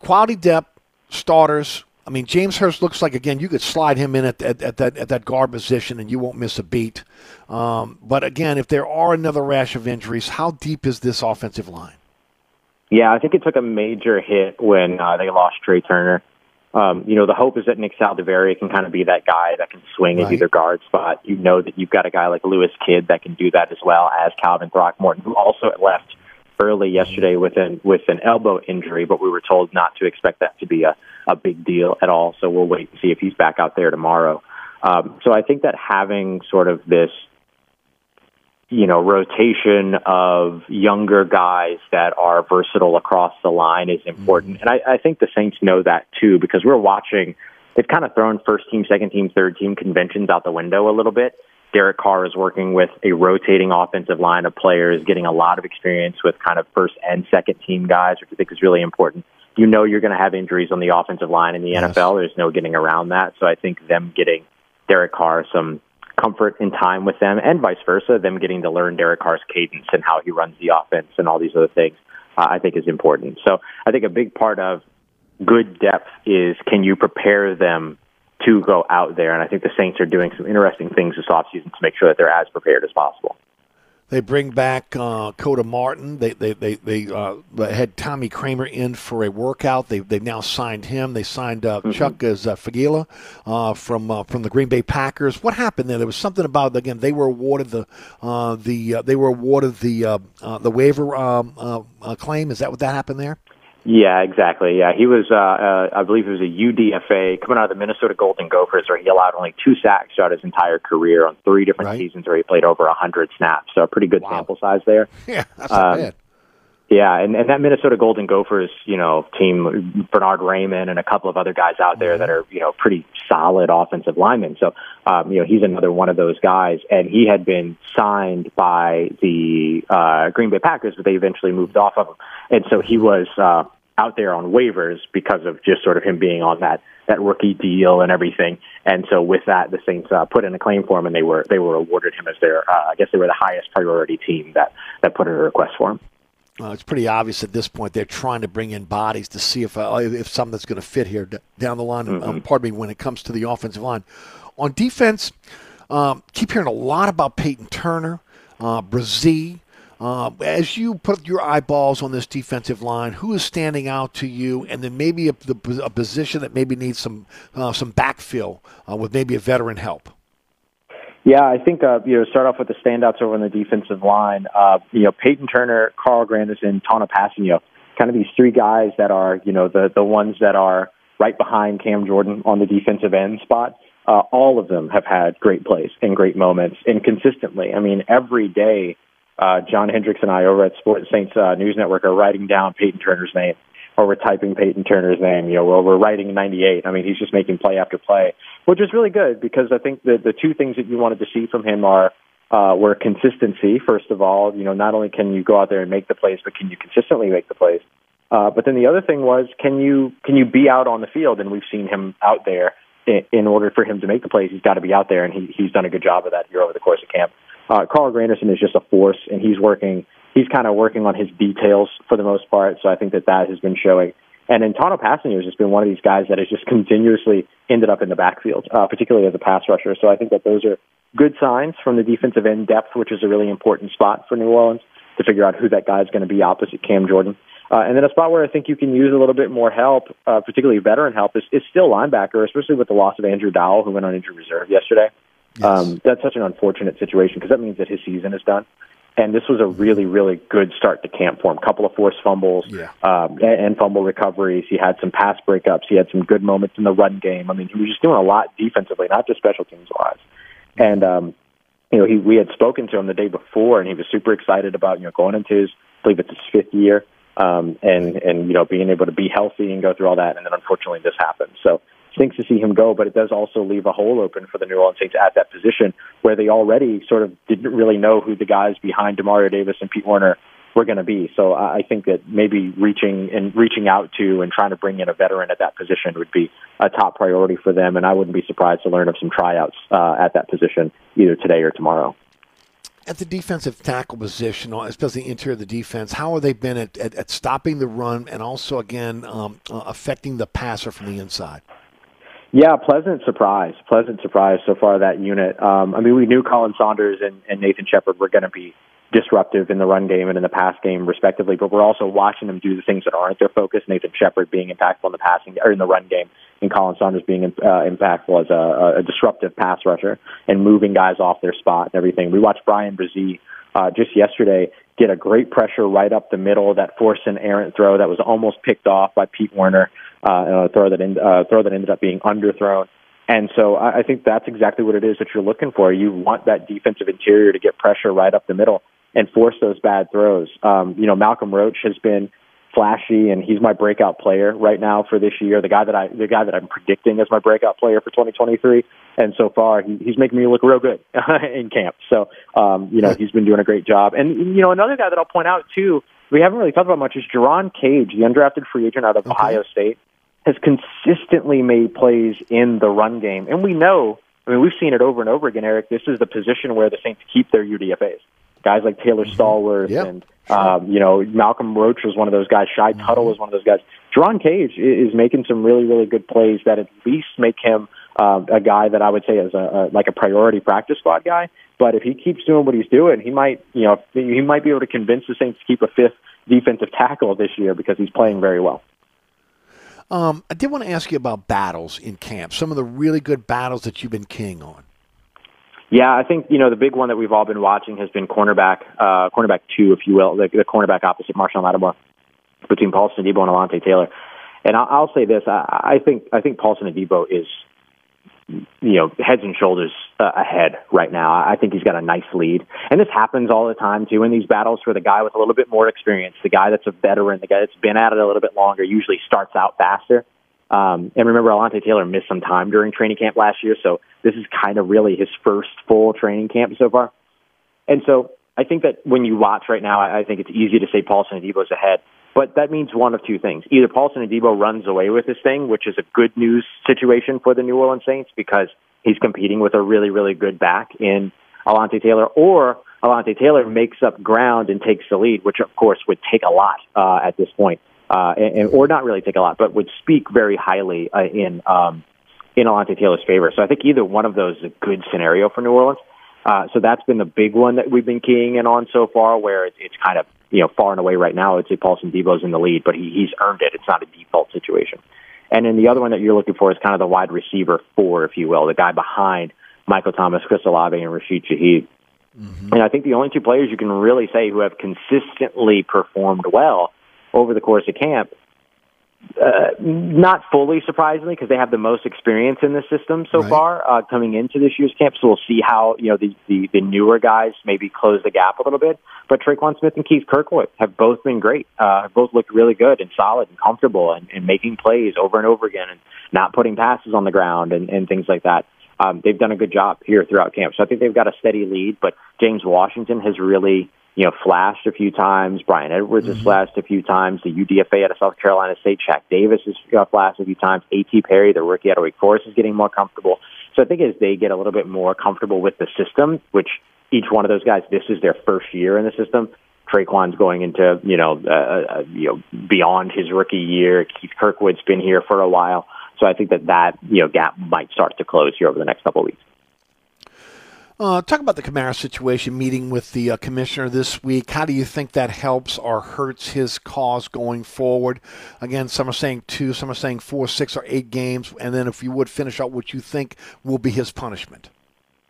quality depth starters. I mean, James Hurst looks like again you could slide him in at, at, at that at that guard position and you won't miss a beat. Um, but again, if there are another rash of injuries, how deep is this offensive line? Yeah, I think it took a major hit when uh, they lost Trey Turner. Um, you know, the hope is that Nick Saldiveri can kind of be that guy that can swing at either guard spot. You know that you've got a guy like Lewis Kidd that can do that as well as Calvin Throckmorton, who also left early yesterday with an with an elbow injury, but we were told not to expect that to be a, a big deal at all. So we'll wait and see if he's back out there tomorrow. Um, so I think that having sort of this you know, rotation of younger guys that are versatile across the line is important. Mm-hmm. And I, I think the Saints know that too because we're watching, they've kind of thrown first team, second team, third team conventions out the window a little bit. Derek Carr is working with a rotating offensive line of players, getting a lot of experience with kind of first and second team guys, which I think is really important. You know, you're going to have injuries on the offensive line in the NFL. There's no getting around that. So I think them getting Derek Carr some comfort in time with them and vice versa, them getting to learn Derek Carr's cadence and how he runs the offense and all these other things, uh, I think is important. So I think a big part of good depth is can you prepare them to go out there? And I think the Saints are doing some interesting things this offseason to make sure that they're as prepared as possible. They bring back uh, Koda Martin. They they they, they uh, had Tommy Kraemer in for a workout. They they've now signed him. They signed uh, Chuck as uh, Fagila uh, from uh, from the Green Bay Packers. What happened there? There was something about again. They were awarded the uh, the uh, they were awarded the uh, uh, the waiver um, uh, uh, claim. Is that what that happened there? Yeah, exactly. Yeah, he was, uh, uh, I believe he was a UDFA coming out of the Minnesota Golden Gophers, where he allowed only two sacks throughout his entire career on three different seasons, where he played over a hundred snaps. So a pretty good sample size there. Yeah, that's Um, bad. Yeah, and, and that Minnesota Golden Gophers, you know, team, Bernard Raymond and a couple of other guys out there that are, you know, pretty solid offensive linemen. So, um, you know, he's another one of those guys. And he had been signed by the uh, Green Bay Packers, but they eventually moved off of him. And so he was uh, out there on waivers because of just sort of him being on that that rookie deal and everything. And so with that, the Saints uh, put in a claim for him, and they were they were awarded him as their, uh, I guess they were the highest priority team that that put in a request for him. Uh, it's pretty obvious at this point they're trying to bring in bodies to see if uh, if something that's going to fit here d- down the line. Um, pardon me, when it comes to the offensive line, on defense, um, keep hearing a lot about Peyton Turner, uh, Bresee. Uh, as you put your eyeballs on this defensive line, who is standing out to you, and then maybe a, the, a position that maybe needs some uh, some backfill uh, with maybe a veteran help. Yeah, I think uh, you know start off with the standouts over on the defensive line. Uh, you know, Peyton Turner, Carl Granderson, Tanoh Kpassagnon, kind of these three guys that are you know the the ones that are right behind Cam Jordan on the defensive end spot. Uh, all of them have had great plays and great moments, and consistently. I mean, every day, uh, John Hendrix and I over at Sports Saints uh, News Network are writing down Peyton Turner's name, or we're typing Peyton Turner's name. You know, or we're writing 98. I mean, he's just making play after play, which is really good because I think the the two things that you wanted to see from him are uh, were consistency. First of all, you know, not only can you go out there and make the plays, but can you consistently make the plays? Uh, but then the other thing was, can you can you be out on the field? And we've seen him out there. In, in order for him to make the plays, he's got to be out there, and he, he's done a good job of that here over the course of camp. Uh, Carl Granderson is just a force, and he's working. He's kind of working on his details for the most part. So I think that that has been showing. And then Tanoh Kpassagnon has just been one of these guys that has just continuously ended up in the backfield, uh, particularly as a pass rusher. So I think that those are good signs from the defensive end depth, which is a really important spot for New Orleans to figure out who that guy is going to be opposite Cam Jordan. Uh, and then a spot where I think you can use a little bit more help, uh, particularly veteran help, is, is still linebacker, especially with the loss of Andrew Dowell, who went on injured reserve yesterday. Yes. Um, that's such an unfortunate situation because that means that his season is done. And this was a really, really good start to camp for him. Couple of forced fumbles yeah. um, and, and fumble recoveries. He had some pass breakups. He had some good moments in the run game. I mean, he was just doing a lot defensively, not just special teams wise. And um, you know, he we had spoken to him the day before, and he was super excited about you know going into his, I believe it's his fifth year, um, and and you know being able to be healthy and go through all that. And then unfortunately, this happened. So stinks to see him go, but it does also leave a hole open for the New Orleans Saints at that position where they already sort of didn't really know who the guys behind Demario Davis and Pete Werner were going to be. So I think that maybe reaching and reaching out to and trying to bring in a veteran at that position would be a top priority for them. And I wouldn't be surprised to learn of some tryouts uh, at that position either today or tomorrow. At the defensive tackle position, especially the interior of the defense, how have they been at, at, at stopping the run and also, again, um, uh, affecting the passer from the inside? Yeah, pleasant surprise. Pleasant surprise so far that unit. Um, I mean, we knew Khalen Saunders and, and Nathan Shepherd were going to be disruptive in the run game and in the pass game, respectively. But we're also watching them do the things that aren't their focus. Nathan Shepherd being impactful in the passing or in the run game, and Khalen Saunders being uh, impactful as a, a disruptive pass rusher and moving guys off their spot and everything. We watched Bryan Bresee uh, just yesterday get a great pressure right up the middle that forced an errant throw that was almost picked off by Pete Werner uh, a throw that in, uh, throw that ended up being underthrown. And so I, I think that's exactly what it is that you're looking for. You want that defensive interior to get pressure right up the middle and force those bad throws. Um, you know, Malcolm Roach has been flashy and he's my breakout player right now for this year. The guy that I, the guy that I'm predicting as my breakout player for 2023. And so far he, he's making me look real good in camp. So, um, you know, he's been doing a great job. And, you know, another guy that I'll point out too, we haven't really talked about much is Jerron Cage, the undrafted free agent out of okay. Ohio State has consistently made plays in the run game. And we know, I mean, we've seen it over and over again, Eric. This is the position where the Saints keep their UDFAs. Guys like Taylor mm-hmm. Stallworth yep. and, um, you know, Malcolm Roach was one of those guys. Shy mm-hmm. Tuttle was one of those guys. Jerron Cage is making some really, really good plays that at least make him uh, a guy that I would say is a, a like a priority practice squad guy. But if he keeps doing what he's doing, he might, you know, he might be able to convince the Saints to keep a fifth defensive tackle this year because he's playing very well. Um, I did want to ask you about battles in camp. Some of the really good battles that you've been king on. Yeah, I think you know the big one that we've all been watching has been cornerback, uh, cornerback two, if you will, the, the cornerback opposite Marshon Lattimore between Paulson Adebo and Alontae Taylor. And I'll, I'll say this: I, I think I think Paulson Adebo is you know, heads and shoulders uh, ahead right now. I think he's got a nice lead. And this happens all the time, too, in these battles where the guy with a little bit more experience, the guy that's a veteran, the guy that's been at it a little bit longer, usually starts out faster. Um, and remember, Alontae Taylor missed some time during training camp last year, so this is kind of really his first full training camp so far. And so I think that when you watch right now, I I think it's easy to say Paulson Adebo's ahead. But that means one of two things. Either Paulson Adebo runs away with this thing, which is a good news situation for the New Orleans Saints because he's competing with a really, really good back in Alontae Taylor, or Alontae Taylor makes up ground and takes the lead, which of course would take a lot uh, at this point, uh, and, or not really take a lot, but would speak very highly uh, in um, in Alontae Taylor's favor. So I think either one of those is a good scenario for New Orleans. Uh, so that's been the big one that we've been keying in on so far, where it's, it's kind of you know far and away right now. I'd say Paulson Adebo's in the lead, but he, he's earned it. It's not a default situation. And then the other one that you're looking for is kind of the wide receiver four, if you will, the guy behind Michael Thomas, Chris Olave, and Rashid Shaheed. And I think the only two players you can really say who have consistently performed well over the course of camp, uh, not fully surprisingly, because they have the most experience in the system so far uh, coming into this year's camp. So we'll see how you know the, the the newer guys maybe close the gap a little bit. But Tre'Quan Smith and Keith Kirkwood have both been great. Uh, have both looked really good and solid and comfortable and, and making plays over and over again and not putting passes on the ground and, and things like that um, they've done a good job here throughout camp. So I think they've got a steady lead. But James Washington has really, you know, flashed a few times. Bryan Edwards has flashed a few times. The UDFA out of South Carolina State, Shaq Davis has uh, flashed a few times. A.T. Perry, the rookie out of Wake Forest, is getting more comfortable. So I think as they get a little bit more comfortable with the system, which each one of those guys, this is their first year in the system. Tre'Quan's going into, you know, uh, uh, you know, beyond his rookie year. Keith Kirkwood's been here for a while. So I think that that you know gap might start to close here over the next couple of weeks. Uh, talk about the Kamara situation, meeting with the uh, commissioner this week. How do you think that helps or hurts his cause going forward? Again, some are saying two, some are saying four, six, or eight games. And then if you would finish out what you think will be his punishment.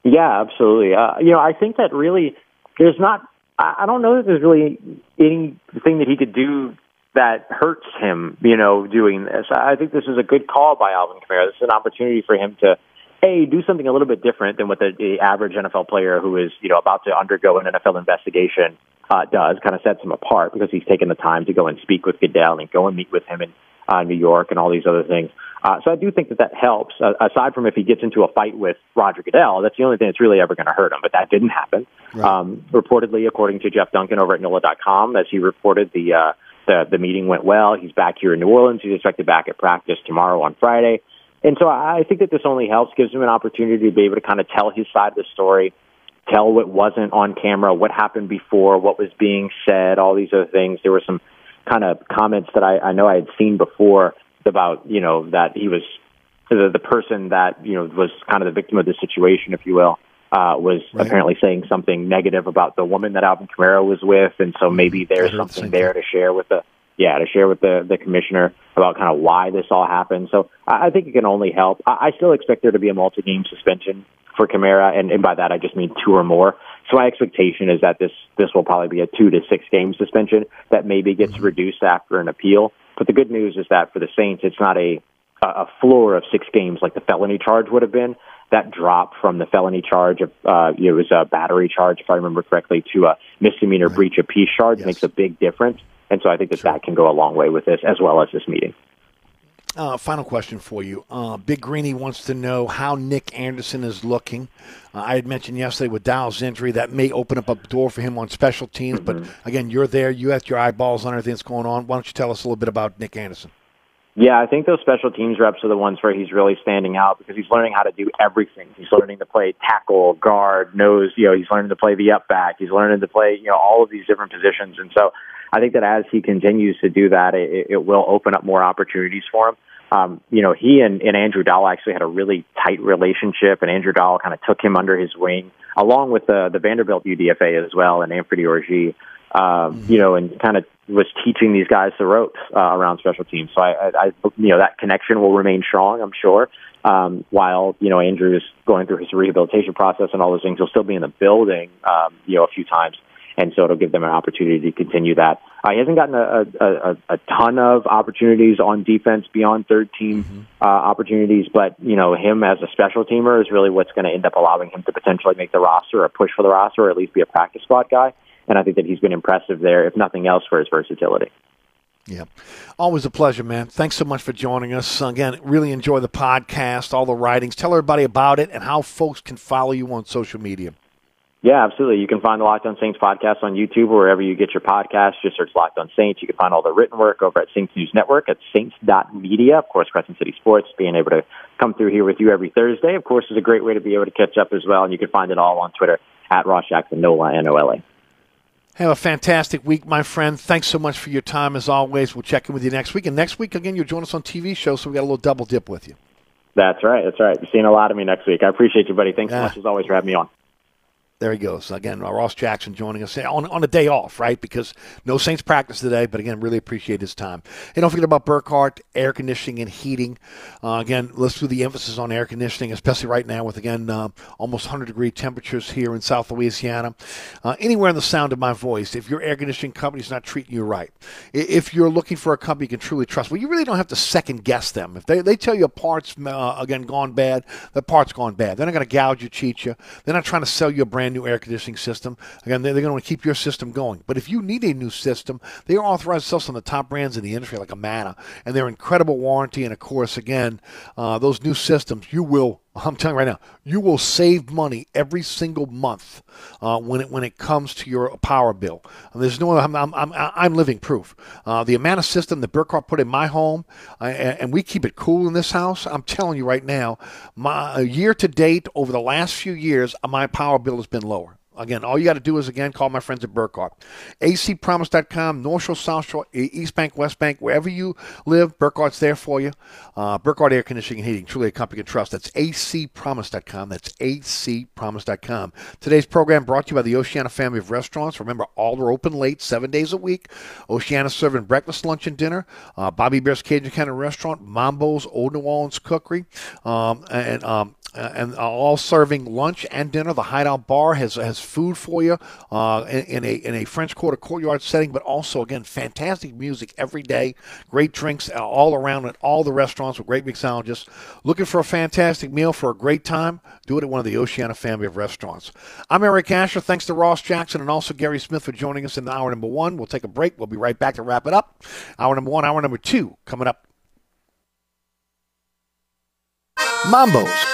Yeah, absolutely. Uh, you know, I think that really there's not. I don't know that there's really anything that he could do that hurts him. You know, doing this. I think this is a good call by Alvin Kamara. This is an opportunity for him to a do something a little bit different than what the, the average NFL player who is you know about to undergo an NFL investigation uh, does. Kind of sets him apart because he's taken the time to go and speak with Goodell and go and meet with him in uh, New York and all these other things. Uh, so I do think that that helps. Uh, aside from if he gets into a fight with Roger Goodell, that's the only thing that's really ever going to hurt him. But that didn't happen. Um, reportedly, according to Jeff Duncan over at NOLA.com, as he reported, the uh, the the meeting went well. He's back here in New Orleans. He's expected back at practice tomorrow on Friday. And so I think that this only helps, gives him an opportunity to be able to kind of tell his side of the story, tell what wasn't on camera, what happened before, what was being said, all these other things. There were some kind of comments that I, I know I had seen before about, you know, that he was the, the person that, you know, was kind of the victim of the situation, if you will, uh, was apparently saying something negative about the woman that Alvin Kamara was with. And so maybe there's something there to share with the, yeah, to share with the, the commissioner about kind of why this all happened. So I, I think it can only help. I, I still expect there to be a multi-game suspension for Kamara, and, and by that I just mean two or more. So my expectation is that this this will probably be a two to six game suspension that maybe gets reduced after an appeal. But the good news is that for the Saints, it's not a a floor of six games like the felony charge would have been. That dropped from the felony charge of uh, it was a battery charge, if I remember correctly, to a misdemeanor breach of peace charge. Makes a big difference. And so I think that that can go a long way with this, as well as this meeting. Uh, final question for you. Uh, Big Greeny wants to know how Nick Anderson is looking. Uh, I had mentioned yesterday with Dow's injury that may open up a door for him on special teams. But again, you're there. You have your eyeballs on everything that's going on. Why don't you tell us a little bit about Nick Anderson? Yeah, I think those special teams reps are the ones where he's really standing out because he's learning how to do everything. He's learning to play tackle, guard, nose. You know, he's learning to play the up back. He's learning to play you know all of these different positions. And so I think that as he continues to do that, it, it will open up more opportunities for him. Um, you know, he and, and Andrew Dahl actually had a really tight relationship, and Andrew Dahl kind of took him under his wing, along with the the Vanderbilt UDFA as well, and Anfernee Orji. Um, you know, and kind of was teaching these guys the ropes uh, around special teams. So I, I, I, you know, that connection will remain strong, I'm sure. Um, while you know Andrew is going through his rehabilitation process and all those things, he'll still be in the building, um, you know, a few times, and so it'll give them an opportunity to continue that. Uh, he hasn't gotten a, a, a, a ton of opportunities on defense beyond third team uh, opportunities, but you know, him as a special teamer is really what's going to end up allowing him to potentially make the roster or push for the roster, or at least be a practice squad guy. And I think that he's been impressive there, if nothing else, for his versatility. Yeah. Always a pleasure, man. Thanks so much for joining us. Again, really enjoy the podcast, all the writings. Tell everybody about it and how folks can follow you on social media. Yeah, absolutely. You can find the Locked On Saints podcast on YouTube or wherever you get your podcasts. Just search Locked On Saints. You can find all the written work over at Saints News Network at saints.media. Of course, Crescent City Sports being able to come through here with you every Thursday, of course, is a great way to be able to catch up as well. And you can find it all on Twitter at Ross Jackson Nola, N-O-L-A. Have a fantastic week, my friend. Thanks so much for your time as always. We'll check in with you next week. And next week, again, you'll join us on TV show, so we got a little double dip with you. That's right. That's right. You're seeing a lot of me next week. I appreciate you, buddy. Thanks so much as always for having me on. There he goes. Again, uh, Ross Jackson joining us on, on a day off, right? Because no Saints practice today, but again, really appreciate his time. And don't forget about Burkhardt, air conditioning and heating. Uh, again, let's do the emphasis on air conditioning, especially right now with, again, uh, almost 100 degree temperatures here in South Louisiana. Uh, anywhere in the sound of my voice, if your air conditioning company is not treating you right, if you're looking for a company you can truly trust, well, you really don't have to second guess them. If they, they tell you a part's, uh, again, gone bad, the part's gone bad. They're not going to gouge you, cheat you. They're not trying to sell you a brand new air conditioning system. Again, they're, they're going to keep your system going. But if you need a new system, they are authorized to sell some of the top brands in the industry, like Amana, and their incredible warranty. And of course, again, uh, those new systems, you will I'm telling you right now, you will save money every single month uh, when it when it comes to your power bill. And there's no, I'm, I'm, I'm, I'm living proof. Uh, the amount of system that Burkhardt put in my home, uh, and we keep it cool in this house. I'm telling you right now, my year to date over the last few years, my power bill has been lower. Again, all you got to do is, again, call my friends at Burkhardt. acpromise.com, North Shore, South Shore, East Bank, West Bank, wherever you live, Burkhardt's there for you. Uh, Burkhardt Air Conditioning and Heating, truly a company you can trust. That's acpromise.com. That's acpromise.com. Today's program brought to you by the Oceana family of restaurants. Remember, all are open late, seven days a week. Oceana serving breakfast, lunch, and dinner. Uh, Bobby Hebert's Cajun Cannon Restaurant, Mambo's Olde New Orleans Cookery, um, and um, uh, and all serving lunch and dinner. The Hideout Bar has has food for you uh, in, in, a in a French Quarter courtyard setting, but also again fantastic music every day, great drinks all around at all the restaurants with great mixologists. Looking for a fantastic meal for a great time? Do it at one of the Oceana family of restaurants. I'm Eric Asher. Thanks to Ross Jackson and also Guerry Smith for joining us in the hour number one. We'll take a break. We'll be right back to wrap it up. Hour number one, hour number two coming up. Mambo's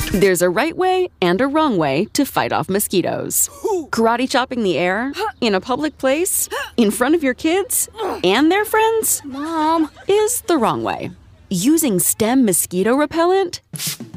There's a right way and a wrong way to fight off mosquitoes. Karate chopping the air in a public place in front of your kids and their friends, Mom, is the wrong way. Using STEM mosquito repellent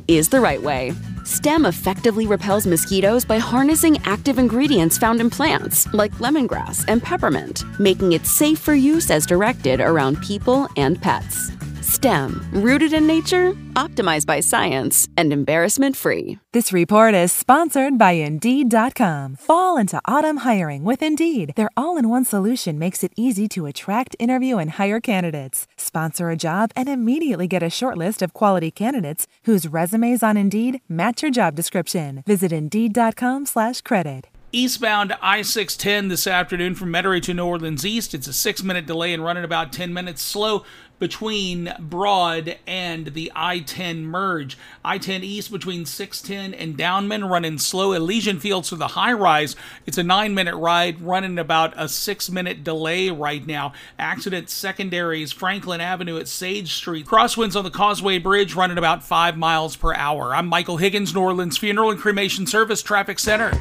is the right way. STEM effectively repels mosquitoes by harnessing active ingredients found in plants like lemongrass and peppermint, making it safe for use as directed around people and pets. STEM, rooted in nature, optimized by science, and embarrassment free. This report is sponsored by Indeed.com. Fall into autumn hiring with Indeed. Their all in one solution makes it easy to attract, interview, and hire candidates. Sponsor a job and immediately get a short list of quality candidates whose resumes on Indeed match your job description. Visit Indeed.com slash credit. Eastbound I 610 this afternoon from Metairie to New Orleans East. It's a six minute delay and running about 10 minutes slow between Broad and the I 10 merge. I 10 East between 610 and Downman running slow. Elysian Fields to the high rise. It's a nine minute ride running about a six minute delay right now. Accident secondaries Franklin Avenue at Sage Street. Crosswinds on the Causeway Bridge running about five miles per hour. I'm Michael Higgins, New Orleans Funeral and Cremation Service Traffic Center.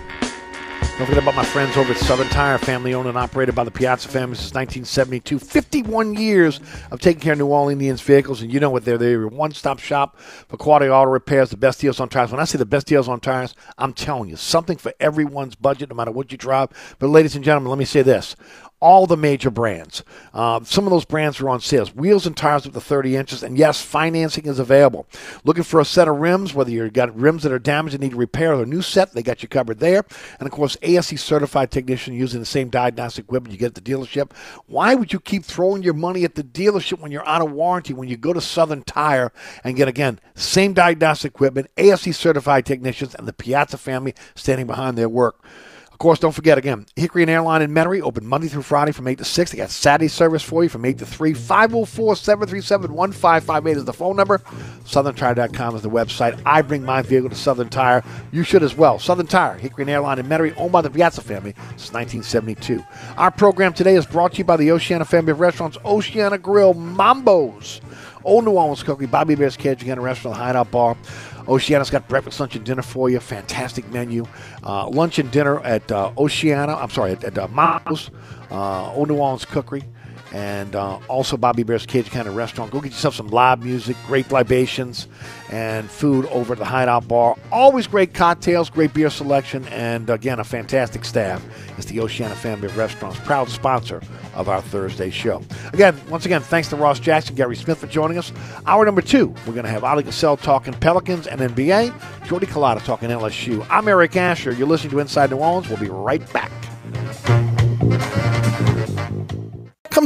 Don't forget about my friends over at Southern Tire, family owned and operated by the Piazza family since 1972. 51 years of taking care of New Orleans vehicles, and you know what they're. They're your one stop shop for quality auto repairs, the best deals on tires. When I say the best deals on tires, I'm telling you, something for everyone's budget, no matter what you drive. But, ladies and gentlemen, let me say this all the major brands. Uh, some of those brands are on sales. Wheels and tires up to 30 inches, and yes, financing is available. Looking for a set of rims, whether you've got rims that are damaged and need repair or a new set, they got you covered there. And of course, ASE certified technician using the same diagnostic equipment you get at the dealership. Why would you keep throwing your money at the dealership when you're out of warranty when you go to Southern Tire and get again same diagnostic equipment, ASE certified technicians, and the Piazza family standing behind their work? Course, don't forget again, Hickory and Airline in Metairie open Monday through Friday from 8 to 6. They got Saturday service for you from 8 to 3. 504 737 1558 is the phone number. SouthernTire.com is the website. I bring my vehicle to Southern Tire. You should as well. Southern Tire, Hickory and Airline in Metairie, owned by the Piazza family since 1972. Our program today is brought to you by the Oceana family of restaurants, Oceana Grill, Mambo's. Olde New Orleans Cookery, Bobby Hebert's Cajun Restaurant, Hideout Bar. Oceana's got breakfast, lunch, and dinner for you. Fantastic menu. Uh, lunch and dinner at uh, Oceana. I'm sorry, at, at uh, uh, Cookery, and uh, also Bobby Hebert's Cajun kind of restaurant. Go get yourself some live music, great libations, and food over at the Hideout Bar. Always great cocktails, great beer selection, and again, a fantastic staff. It's the Oceana family of restaurants, proud sponsor of our Thursday show. Again, once again, thanks to Ross Jackson, Guerry Smith for joining us. Hour number two, we're going to have Oleh Kosel talking Pelicans and NBA, Jordy Culotta talking LSU. I'm Eric Asher. You're listening to Inside New Orleans. We'll be right back.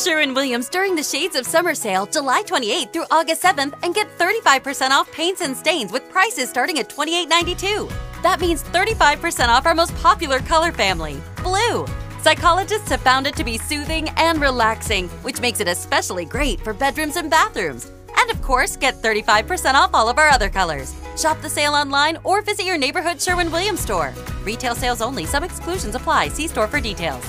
Ask Sherwin Williams during the Shades of Summer sale, July 28th through August 7th, and get 35% off paints and stains with prices starting at $28.92. That means 35% off our most popular color family, blue. Psychologists have found it to be soothing and relaxing, which makes it especially great for bedrooms and bathrooms. And of course, get 35% off all of our other colors. Shop the sale online or visit your neighborhood Sherwin Williams store. Retail sales only, some exclusions apply. See store for details.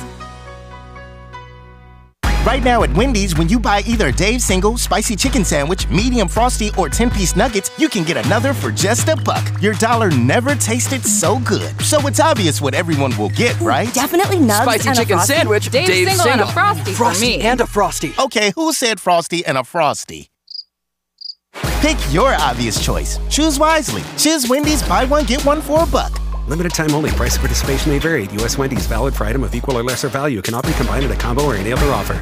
Right now at Wendy's, when you buy either a Dave's single, spicy chicken sandwich, medium frosty, or 10 piece nuggets, you can get another for just a buck. Your dollar never tasted so good. So it's obvious what everyone will get, mm, right? Definitely nugs Spicy and a chicken Frosty. sandwich, Dave's, Dave's single, and a frosty, Frosty for me. and a frosty. Okay, who said frosty and a frosty? Pick your obvious choice. Choose wisely. Choose Wendy's buy one, get one for a buck. Limited time only. Price of participation may vary. U.S. Wendy's valid for item of equal or lesser value. Cannot be combined in a combo or any other offer.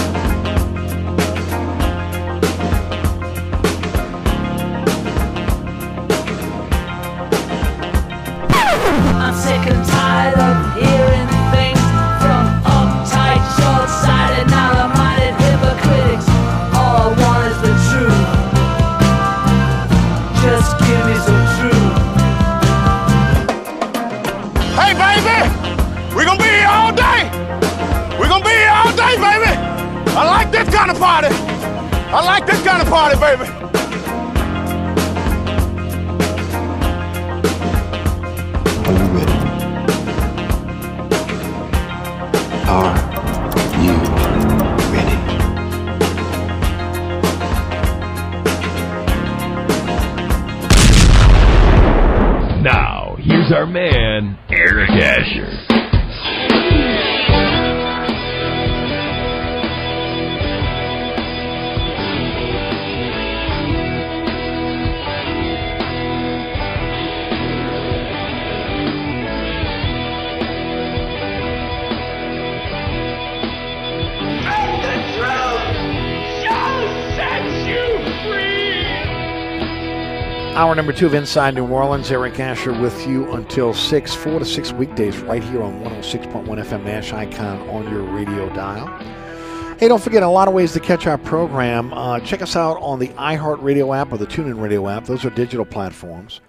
Hey, baby, we're gonna be here all day. We're gonna be here all day, baby. I like this kind of party. I like this kind of party, baby. Are you ready? Are our man, Eric Asher. Hour number two of Inside New Orleans. Eric Asher with you until 6, 4 to 6 weekdays right here on 106.1 FM Nash Icon on your radio dial. Hey, don't forget a lot of ways to catch our program. Uh, check us out on the iHeartRadio app or the TuneIn Radio app. Those are digital platforms.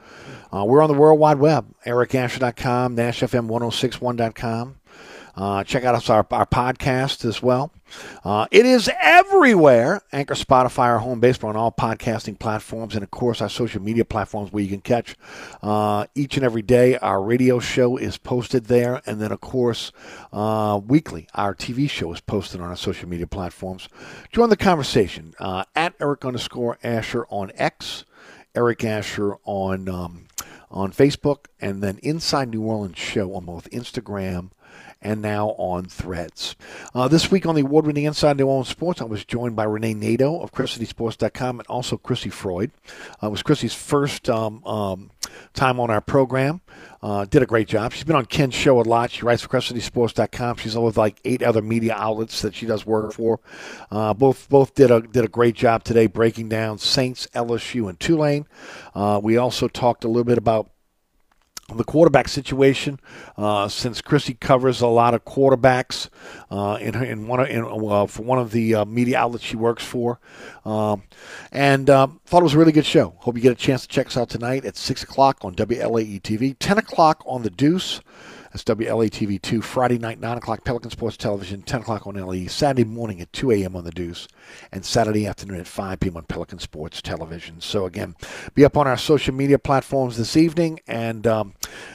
Uh, we're on the World Wide Web, ericasher.com, NashFM1061.com. Uh, check out our, our podcast as well. Uh, it is everywhere. Anchor, Spotify, our home base. On all podcasting platforms, and of course, our social media platforms where you can catch uh, each and every day. Our radio show is posted there, and then, of course, uh, weekly, our TV show is posted on our social media platforms. Join the conversation uh, at Eric underscore Asher on X, Eric Asher on um, on Facebook, and then Inside New Orleans Show on both Instagram and now on Threads. Uh, this week on the award winning Inside New Orleans Sports, I was joined by Renee Nato of CrescentCitySports.com and also Chrissy Freud. Uh, it was Chrissy's first um, um, time on our program. Uh, did a great job. She's been on Ken's show a lot. She writes for CrescentCitySports.com. She's with like eight other media outlets that she does work for. Uh, both both did a did a great job today breaking down Saints, LSU, and Tulane. Uh, we also talked a little bit about the quarterback situation, uh, since Chrissy covers a lot of quarterbacks uh, in in one of, in, uh, for one of the uh, media outlets she works for, um, and um, thought it was a really good show. Hope you get a chance to check us out tonight at six o'clock on WLAE TV, ten o'clock on the Deuce. That's WLATV 2, Friday night, 9 o'clock, Pelican Sports Television, 10 o'clock on LE, Saturday morning at 2 a.m. on The Deuce, and Saturday afternoon at 5 p.m. on Pelican Sports Television. So, again, be up on our social media platforms this evening, and um,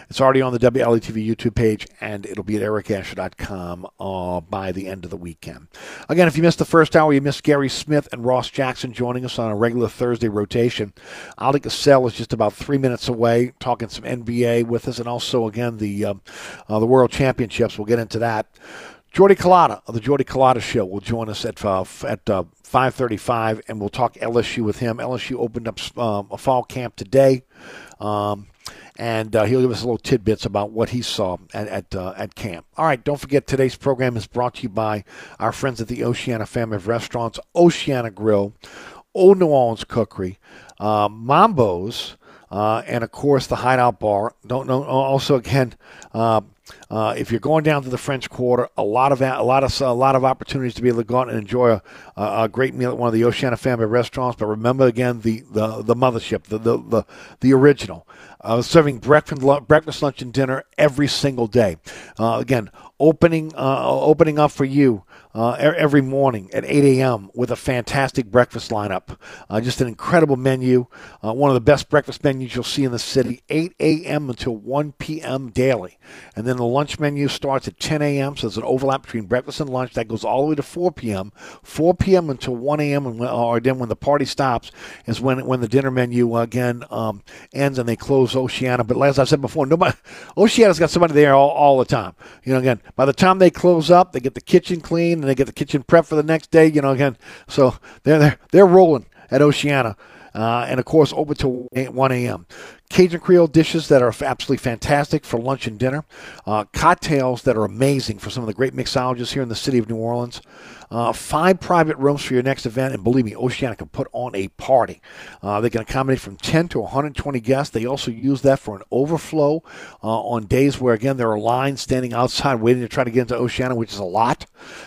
it's already on the WLATV YouTube page, and it'll be at ericasher.com uh, by the end of the weekend. Again, if you missed the first hour, you missed Guerry Smith and Ross Jackson joining us on a regular Thursday rotation. Oleh Kosel is just about three minutes away, talking some NBA with us, and also, again, the um, uh, the World Championships. We'll get into that. Jordy Culotta of the Jordy Culotta Show will join us at uh, at uh, 5:35, and we'll talk LSU with him. LSU opened up um, a fall camp today, um, and uh, he'll give us a little tidbits about what he saw at at, uh, at camp. All right, don't forget today's program is brought to you by our friends at the Oceana family of restaurants, Oceana Grill, Olde New Orleans Cookery, uh, Mambo's. Uh, and of course, the Hideout Bar. Don't know. Also, again, uh, uh, if you're going down to the French Quarter, a lot of a lot of a lot of opportunities to be able to go out and enjoy a, a great meal at one of the Oceana family restaurants. But remember again the the, the mothership, the the the, the original, uh, serving breakfast, breakfast, lunch, and dinner every single day. Uh, again, opening uh, opening up for you uh, every morning at 8 a.m. with a fantastic breakfast lineup. Uh, just an incredible menu, uh, one of the best breakfast menus you'll see in the city. 8 a.m. until 1 p.m. daily, and then the lunch menu starts at 10 a.m. So there's an overlap between breakfast and lunch that goes all the way to 4 p.m. 4 p.m. until 1 a.m. Or then when the party stops is when when the dinner menu again um, ends and they close Oceana. But as I said before, nobody Oceana's got somebody there all, all the time. You know, again by the time they close up, they get the kitchen clean and they get the kitchen prep for the next day. You know, again, so they're they're, they're rolling at Oceana. Uh, and of course, open to 1 a.m. Cajun Creole dishes that are absolutely fantastic for lunch and dinner. Uh, cocktails that are amazing for some of the great mixologists here in the city of New Orleans. Uh, five private rooms for your next event, and believe me, Oceana can put on a party. Uh, they can accommodate from 10 to 120 guests. They also use that for an overflow uh, on days where, again, there are lines standing outside waiting to try to get into Oceana, which is a lot.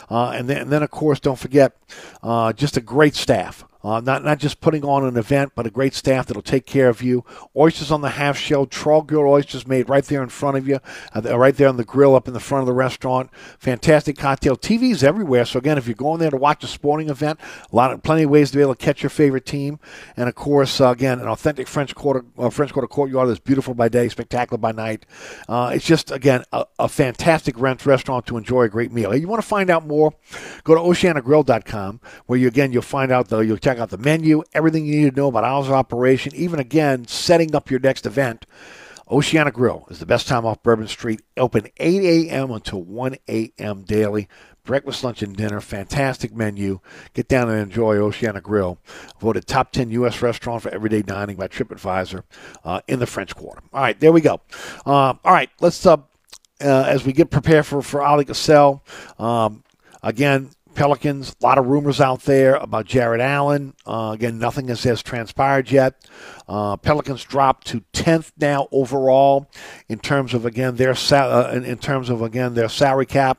Uh, and, then, and then, of course, don't forget uh, just a great staff. Uh, not not just putting on an event, but a great staff that'll take care of you. Oysters on the half shell, trawl grilled oysters made right there in front of you, uh, right there on the grill up in the front of the restaurant. Fantastic cocktail. TVs everywhere. So again, if you're going there to watch a sporting event, a lot of plenty of ways to be able to catch your favorite team. And of course, uh, again, an authentic French Quarter uh, French Quarter courtyard that's beautiful by day, spectacular by night. Uh, it's just again a, a fantastic rent restaurant to enjoy a great meal. If You want to find out more? Go to OceanaGrill.com, where you again you'll find out the you'll out the menu, everything you need to know about hours of operation, even again, setting up your next event. Oceana Grill is the best time off Bourbon Street. Open 8 a.m. until 1 a.m. daily. Breakfast, lunch, and dinner. Fantastic menu. Get down and enjoy Oceana Grill. Voted top 10 U.S. restaurant for everyday dining by TripAdvisor uh, in the French Quarter. All right, there we go. Uh, all right, let's, uh, uh as we get prepared for, for Oleh Kosel, um, again, Pelicans, a lot of rumors out there about Jarrett Allen. Uh, again, nothing has, has transpired yet. Uh, Pelicans dropped to 10th now overall in terms of again their sal- uh, in, in, terms of again their salary cap.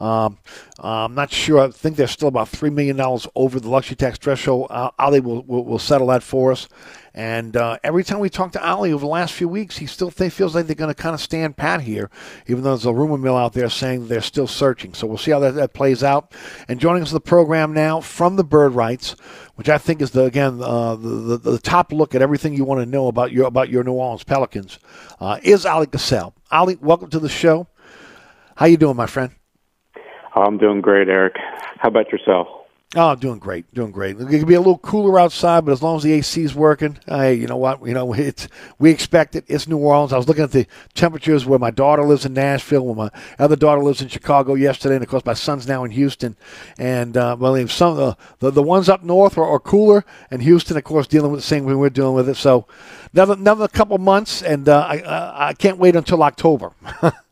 Um, I'm not sure. I think they're still about three million dollars over the luxury tax threshold. Uh, Oleh will, will, will settle that for us. And uh, every time we talk to Oleh over the last few weeks, he still th- feels like they're going to kind of stand pat here, even though there's a rumor mill out there saying they're still searching. So we'll see how that, that plays out. And joining us in the program now from the Bird Writes, which I think is the again uh, the, the, the top look at everything you want to know about your about your New Orleans Pelicans, uh, is Oleh Kosel. Oleh, welcome to the show. How you doing, my friend? I'm doing great, Eric. How about yourself? Oh, doing great, doing great. It can be a little cooler outside, but as long as the AC is working, hey, you know what? You know, it's we expect it. It's New Orleans. I was looking at the temperatures where my daughter lives in Nashville, where my other daughter lives in Chicago yesterday, and of course my son's now in Houston. And uh, well, if some the, the, the ones up north are, are, cooler, and Houston, of course, dealing with the same way we're dealing with it. So another another couple months, and uh, I I can't wait until October.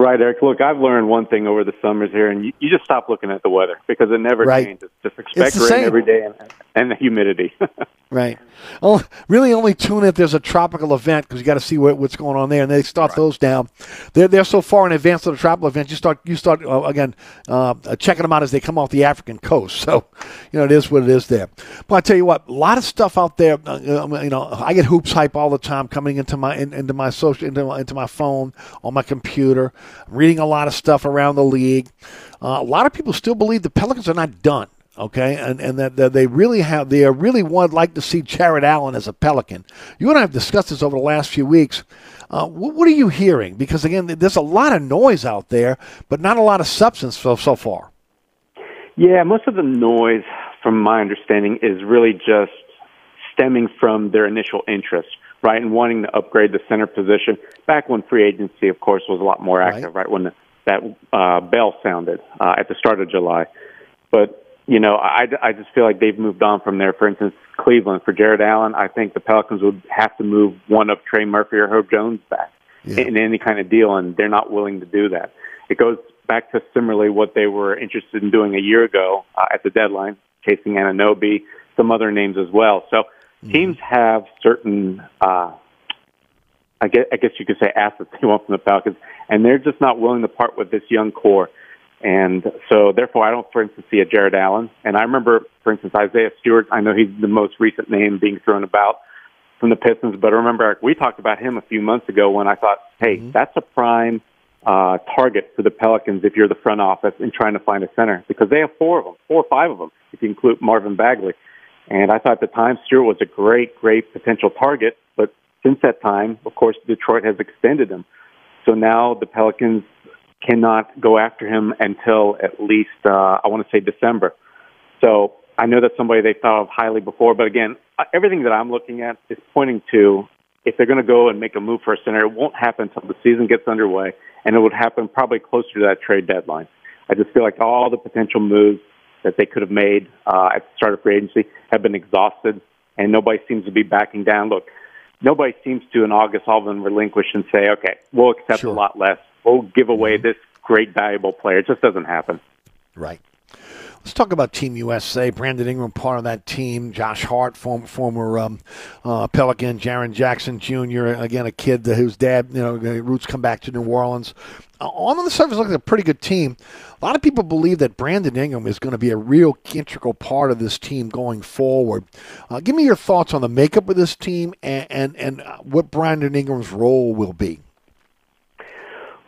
Right, Eric. Look, I've learned one thing over the summers here, and you, you just stop looking at the weather because it never right. changes. Just expect rain same. every day and, and the humidity. right. Well, really only tune if there's a tropical event because you got to see what, what's going on there, and they start right. those down. They're they're so far in advance of the tropical event. You start you start uh, again uh, checking them out as they come off the African coast. So, you know, it is what it is there. But I tell you what, a lot of stuff out there. Uh, um, you know, I get HoopsHype all the time coming into my in, into my social into my, into my phone on my computer. I'm reading a lot of stuff around the league. Uh, a lot of people still believe the Pelicans are not done okay, and and that, that, they really have they really would like to see Jarrett Allen as a Pelican. You and I have discussed this over the last few weeks. Uh, what, what, are you hearing? Because again, there's a lot of noise out there, but not a lot of substance so so far. Yeah, most of the noise, from my understanding, is really just stemming from their initial interest, right, and wanting to upgrade the center position. Back when free agency, of course, was a lot more active, right, right when the, that uh, bell sounded uh, at the start of July. But you know, I, I just feel like they've moved on from there. For instance, Cleveland for Jarrett Allen, I think the Pelicans would have to move one of Trey Murphy or Herb Jones back yeah. in any kind of deal, and they're not willing to do that. It goes back to similarly what they were interested in doing a year ago uh, at the deadline, chasing Anunoby, some other names as well. So mm-hmm. teams have certain uh, I guess, I guess you could say assets they want from the Falcons, and they're just not willing to part with this young core. And so, therefore, I don't, for instance, see a Jarrett Allen. And I remember, for instance, Isaiah Stewart. I know he's the most recent name being thrown about from the Pistons, but I remember Eric, we talked about him a few months ago when I thought, hey, mm-hmm. that's a prime uh, target for the Pelicans if you're the front office and trying to find a center because they have four of them, four or five of them, if you include Marvin Bagley. And I thought at the time Stewart was a great, great potential target, but since that time, of course, Detroit has extended him. So now the Pelicans cannot go after him until at least uh, I want to say December. So I know that's somebody they thought of highly before, but again, uh, everything that I'm looking at is pointing to if they're going to go and make a move for a center, it won't happen until the season gets underway, and it would happen probably closer to that trade deadline. I just feel like all the potential moves that they could have made uh, at the start of free agency have been exhausted, and nobody seems to be backing down. Look, nobody seems to in August all of them relinquish and say, okay, we'll accept sure. a lot less. We'll give away mm-hmm. this great, valuable player. It just doesn't happen. Right. Let's talk about Team USA. Brandon Ingram, part of that team. Josh Hart, form, former um, uh, Pelican. Jaren Jackson Jr., again, a kid whose dad, you know, roots come back to New Orleans. Uh, on the surface, looks like a pretty good team. A lot of people believe that Brandon Ingram is going to be a real integral part of this team going forward. Uh, give me your thoughts on the makeup of this team and, and, and what Brandon Ingram's role will be.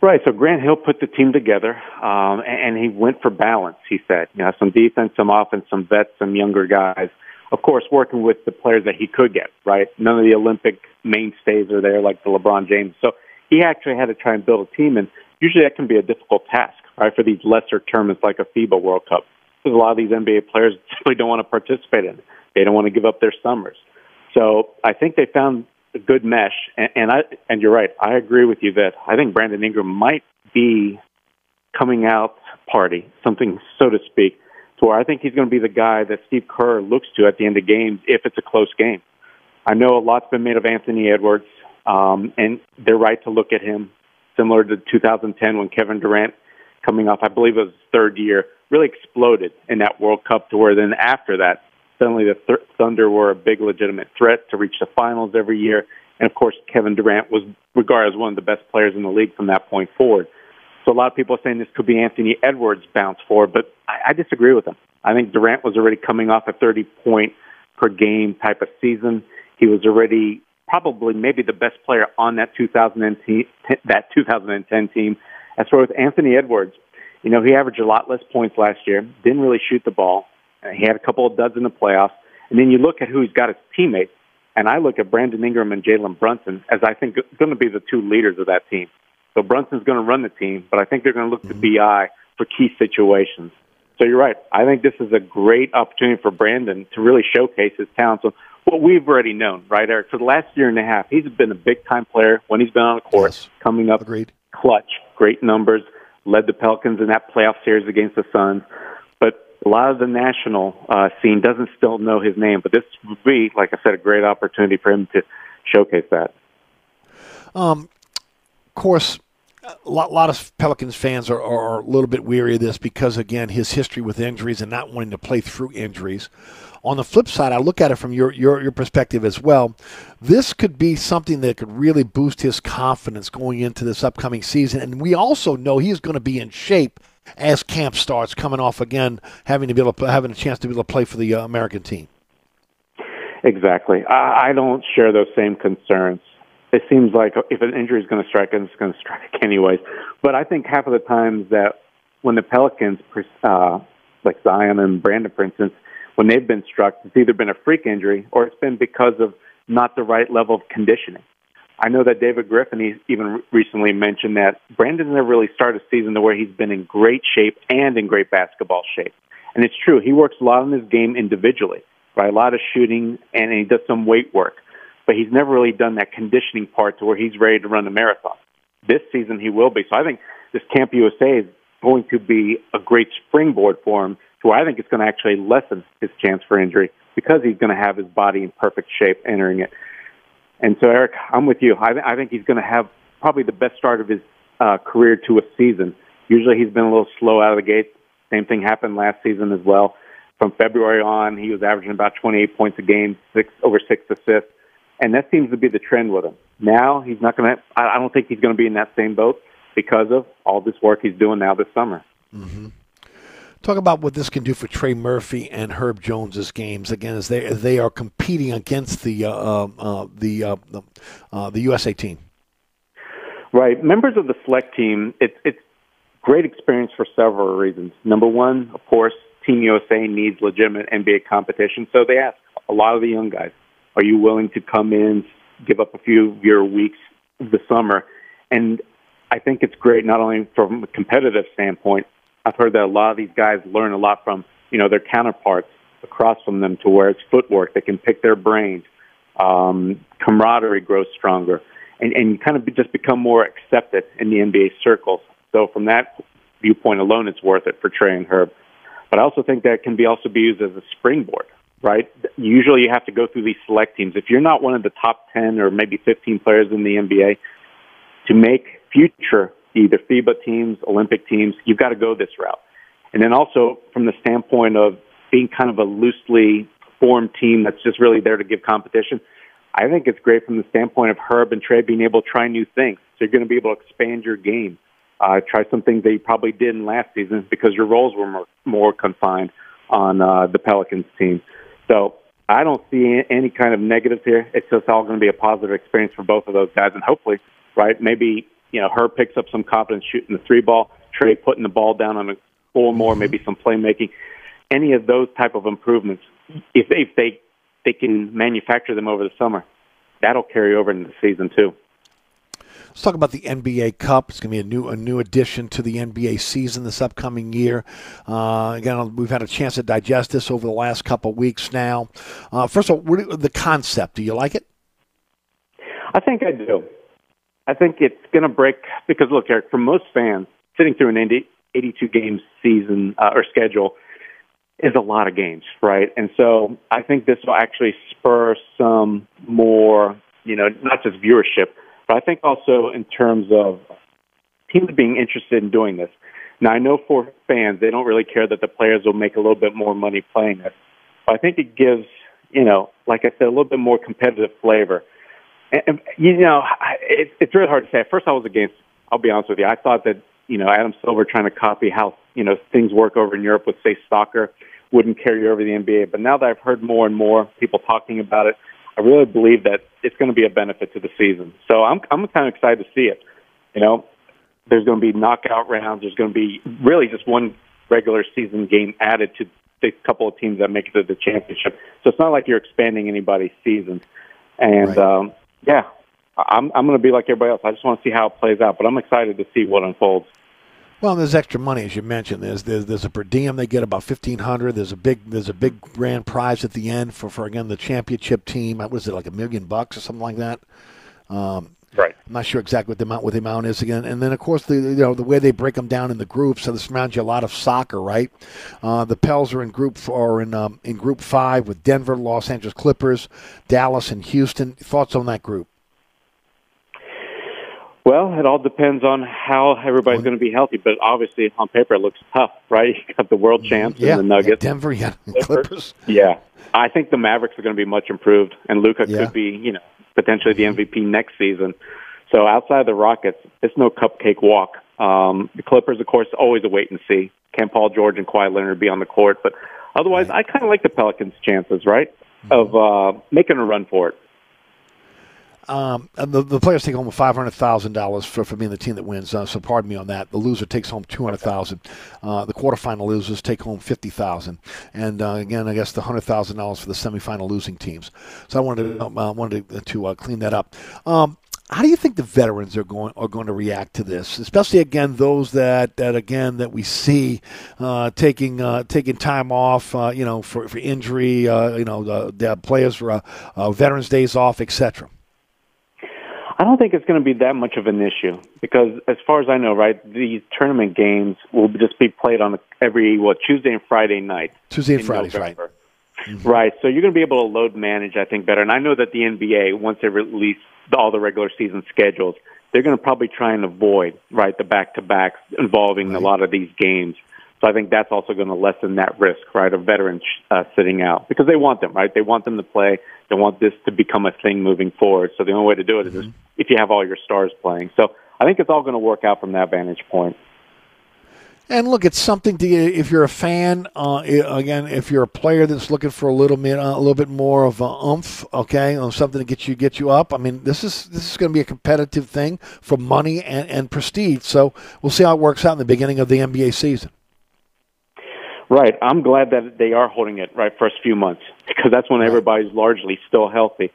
Right. So Grant Hill put the team together, um, and, and he went for balance. He said, you know, some defense, some offense, some vets, some younger guys. Of course, working with the players that he could get. Right. None of the Olympic mainstays are there like the LeBron James. So he actually had to try and build a team, and usually that can be a difficult task, right, for these lesser tournaments like a FIBA World Cup. Because a lot of these NBA players simply don't want to participate in it. They don't want to give up their summers. So I think they found a good mesh. And, and I and you're right. I agree with you that I think Brandon Ingram might be coming out party, something so to speak, to where I think he's going to be the guy that Steve Kerr looks to at the end of games if it's a close game. I know a lot's been made of Anthony Edwards, um, and they're right to look at him similar to 2010 when Kevin Durant, coming off, I believe it was his third year, really exploded in that World Cup to where then after that Suddenly, the Th- Thunder were a big legitimate threat to reach the finals every year. And of course, Kevin Durant was regarded as one of the best players in the league from that point forward. So a lot of people are saying this could be Anthony Edwards' bounce forward, but I, I disagree with them. I think Durant was already coming off a 30 point per game type of season. He was already probably maybe the best player on that 2010 that 2010 team. As far as Anthony Edwards, you know, he averaged a lot less points last year, didn't really shoot the ball, he had a couple of duds in the playoffs. And then you look at who he's got as teammates, and I look at Brandon Ingram and Jalen Brunson as I think going to be the two leaders of that team. So Brunson's going to run the team, but I think they're going to look to mm-hmm. BI for key situations. So you're right. I think this is a great opportunity for Brandon to really showcase his talent. So what we've already known, right, Eric? For the last year and a half, he's been a big time player when he's been on the court, yes. coming up, Agreed. clutch, great numbers, led the Pelicans in that playoff series against the Suns a lot of the national uh, scene doesn't still know his name, but this would be, like I said, a great opportunity for him to showcase that. Um, of course, a lot, lot of Pelicans fans are, are, a little bit weary of this because, again, his history with injuries and not wanting to play through injuries. On the flip side, I look at it from your, your, your perspective as well. This could be something that could really boost his confidence going into this upcoming season. And we also know he's going to be in shape – as camp starts, coming off again, having to be able to, having a chance to be able to play for the uh, American team. Exactly. I, I don't share those same concerns. It seems like if an injury is going to strike, it's going to strike anyways. But I think half of the times that when the Pelicans, uh, like Zion and Brandon, for instance, when they've been struck, it's either been a freak injury or it's been because of not the right level of conditioning. I know that David Griffin he even recently mentioned that Brandon never really started a season to where he's been in great shape and in great basketball shape. And it's true, he works a lot on his game individually, right? A lot of shooting and he does some weight work. But he's never really done that conditioning part to where he's ready to run a marathon. This season he will be. So I think this Camp USA is going to be a great springboard for him to where I think it's going to actually lessen his chance for injury because he's going to have his body in perfect shape entering it. And so, Eric, I'm with you. I, th- I think he's going to have probably the best start of his uh, career to a season. Usually he's been a little slow out of the gate. Same thing happened last season as well. From February on, he was averaging about 28 points a game, six over six assists. And that seems to be the trend with him. Now he's not going to. I don't think he's going to be in that same boat because of all this work he's doing now this summer. Mm-hmm. Talk about what this can do for Trey Murphy and Herb Jones's games again as they they are competing against the uh, uh, uh, the uh, the, uh, the USA team. Right, members of the select team. It's it's great experience for several reasons. Number one, of course, Team USA needs legitimate NBA competition, so they ask a lot of the young guys, "Are you willing to come in, give up a few of your weeks the summer?" And I think it's great not only from a competitive standpoint, I've heard that a lot of these guys learn a lot from you know their counterparts across from them to where it's footwork. They can pick their brains. Um, camaraderie grows stronger, and and you kind of just become more accepted in the NBA circles. So from that viewpoint alone, it's worth it for Trey and Herb. But I also think that can be also be used as a springboard, right? Usually you have to go through these select teams. If you're not one of the top 10 or maybe 15 players in the NBA, to make future either FIBA teams, Olympic teams, you've got to go this route. And then also from the standpoint of being kind of a loosely formed team that's just really there to give competition, I think it's great from the standpoint of Herb and Trey being able to try new things. So you're going to be able to expand your game, uh, try some things that you probably didn't last season because your roles were more, more confined on uh, the Pelicans team. So I don't see any kind of negatives here. It's just all going to be a positive experience for both of those guys, and hopefully, right, maybe you know, her picks up some confidence shooting the three ball, Trey putting the ball down on a four more, maybe some playmaking. Any of those type of improvements, if they, if they they can manufacture them over the summer, that'll carry over into the season too. Let's talk about the NBA Cup. It's going to be a new a new addition to the NBA season this upcoming year. Uh, again, we've had a chance to digest this over the last couple of weeks now. Uh, first of all, what, the concept. Do you like it? I think I do. I think it's going to break because look, Eric, for most fans, sitting through an 82 game season uh, or schedule is a lot of games, right? And so I think this will actually spur some more, you know, not just viewership, but I think also in terms of teams being interested in doing this. Now I know for fans, they don't really care that the players will make a little bit more money playing this, but I think it gives, you know, like I said, a little bit more competitive flavor and, you know, it, it's really hard to say. At first, I was against. I'll be honest with you. I thought that you know Adam Silver trying to copy how you know things work over in Europe with say soccer wouldn't carry over the NBA. But now that I've heard more and more people talking about it, I really believe that it's going to be a benefit to the season. So I'm I'm kind of excited to see it. You know, there's going to be knockout rounds. There's going to be really just one regular season game added to the couple of teams that make it to the championship. So it's not like you're expanding anybody's season. And right. um, yeah, I'm I'm going to be like everybody else. I just want to see how it plays out, but I'm excited to see what unfolds. Well, there's extra money as you mentioned. There's there's, there's a per diem they get about fifteen hundred. There's a big there's a big grand prize at the end for, for again the championship team. What was it like a million bucks or something like that? Um, right. I'm not sure exactly what the amount what the amount is again. And then of course the you know the way they break them down in the groups. So this reminds you a lot of soccer, right? Uh, the Pels are in group four in um, in group five with Denver, Los Angeles Clippers, Dallas, and Houston. Thoughts on that group? Well, it all depends on how everybody's going to be healthy, but obviously on paper it looks tough, right? You got the world champs yeah, and the Nuggets, yeah, Denver, yeah, Clippers. Yeah, I think the Mavericks are going to be much improved, and Luka Yeah. could be, you know, potentially the MVP next season. So outside of the Rockets, it's no cupcake walk. Um, the Clippers, of course, always a wait and see. Can Paul George and Kawhi Leonard be on the court? But otherwise, I kind of like the Pelicans' chances, right, of uh, making a run for it. Um, the, the players take home five hundred thousand dollars for for being the team that wins. Uh, so pardon me on that. The loser takes home two hundred thousand. Uh, the quarterfinal losers take home fifty thousand. And uh, again, I guess the hundred thousand dollars for the semifinal losing teams. So I wanted to uh, wanted to, to uh, clean that up. Um, how do you think the veterans are going are going to react to this, especially again those that, that again that we see uh, taking uh, taking time off, uh, you know, for, for injury, uh, you know, the, the players for uh, Veterans Days off, etc. I don't think it's going to be that much of an issue because, as far as I know, right, these tournament games will just be played on every what Tuesday and Friday night. Tuesday and in Fridays, right? November. Right. So you're going to be able to load manage, I think, better. And I know that the NBA, once they release all the regular season schedules, they're going to probably try and avoid right the back to backs involving a lot of these games. So I think that's also going to lessen that risk, right, of veterans uh, sitting out because they want them, right? They want them to play. They want this to become a thing moving forward. So the only way to do it is Mm-hmm. just if you have all your stars playing. So I think it's all going to work out from that vantage point. And look, it's something to if you're a fan. Uh, again, if you're a player that's looking for a little bit, uh, a little bit more of a oomph, okay, or something to get you get you up. I mean, this is this is going to be a competitive thing for money and, and prestige. So we'll see how it works out in the beginning of the NBA season. Right. I'm glad that they are holding it right first few months because that's when everybody's largely still healthy.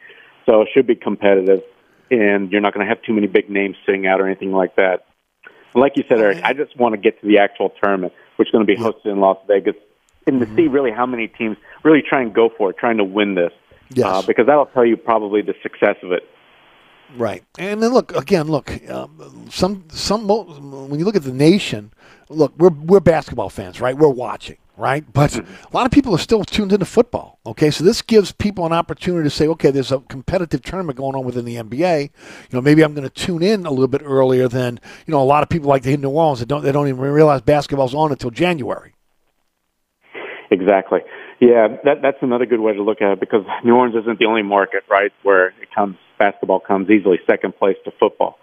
So it should be competitive, and you're not going to have too many big names sitting out or anything like that. Like you said, Eric, I just want to get to the actual tournament, which is going to be hosted in Las Vegas, and to see really how many teams really try and go for it, trying to win this. Yes. Uh, because that'll tell you probably the success of it. Right, and then look again. Look, um, some some when you look at the nation, look, we're we're basketball fans, right? We're watching, right? But a lot of people are still tuned into football. Okay, so this gives people an opportunity to say, okay, there's a competitive tournament going on within the NBA. You know, maybe I'm going to tune in a little bit earlier than you know. A lot of people like the New Orleans. They don't they don't even realize basketball's on until January. Exactly. Yeah, that that's another good way to look at it because New Orleans isn't the only market, right, where it comes basketball comes easily second place to football.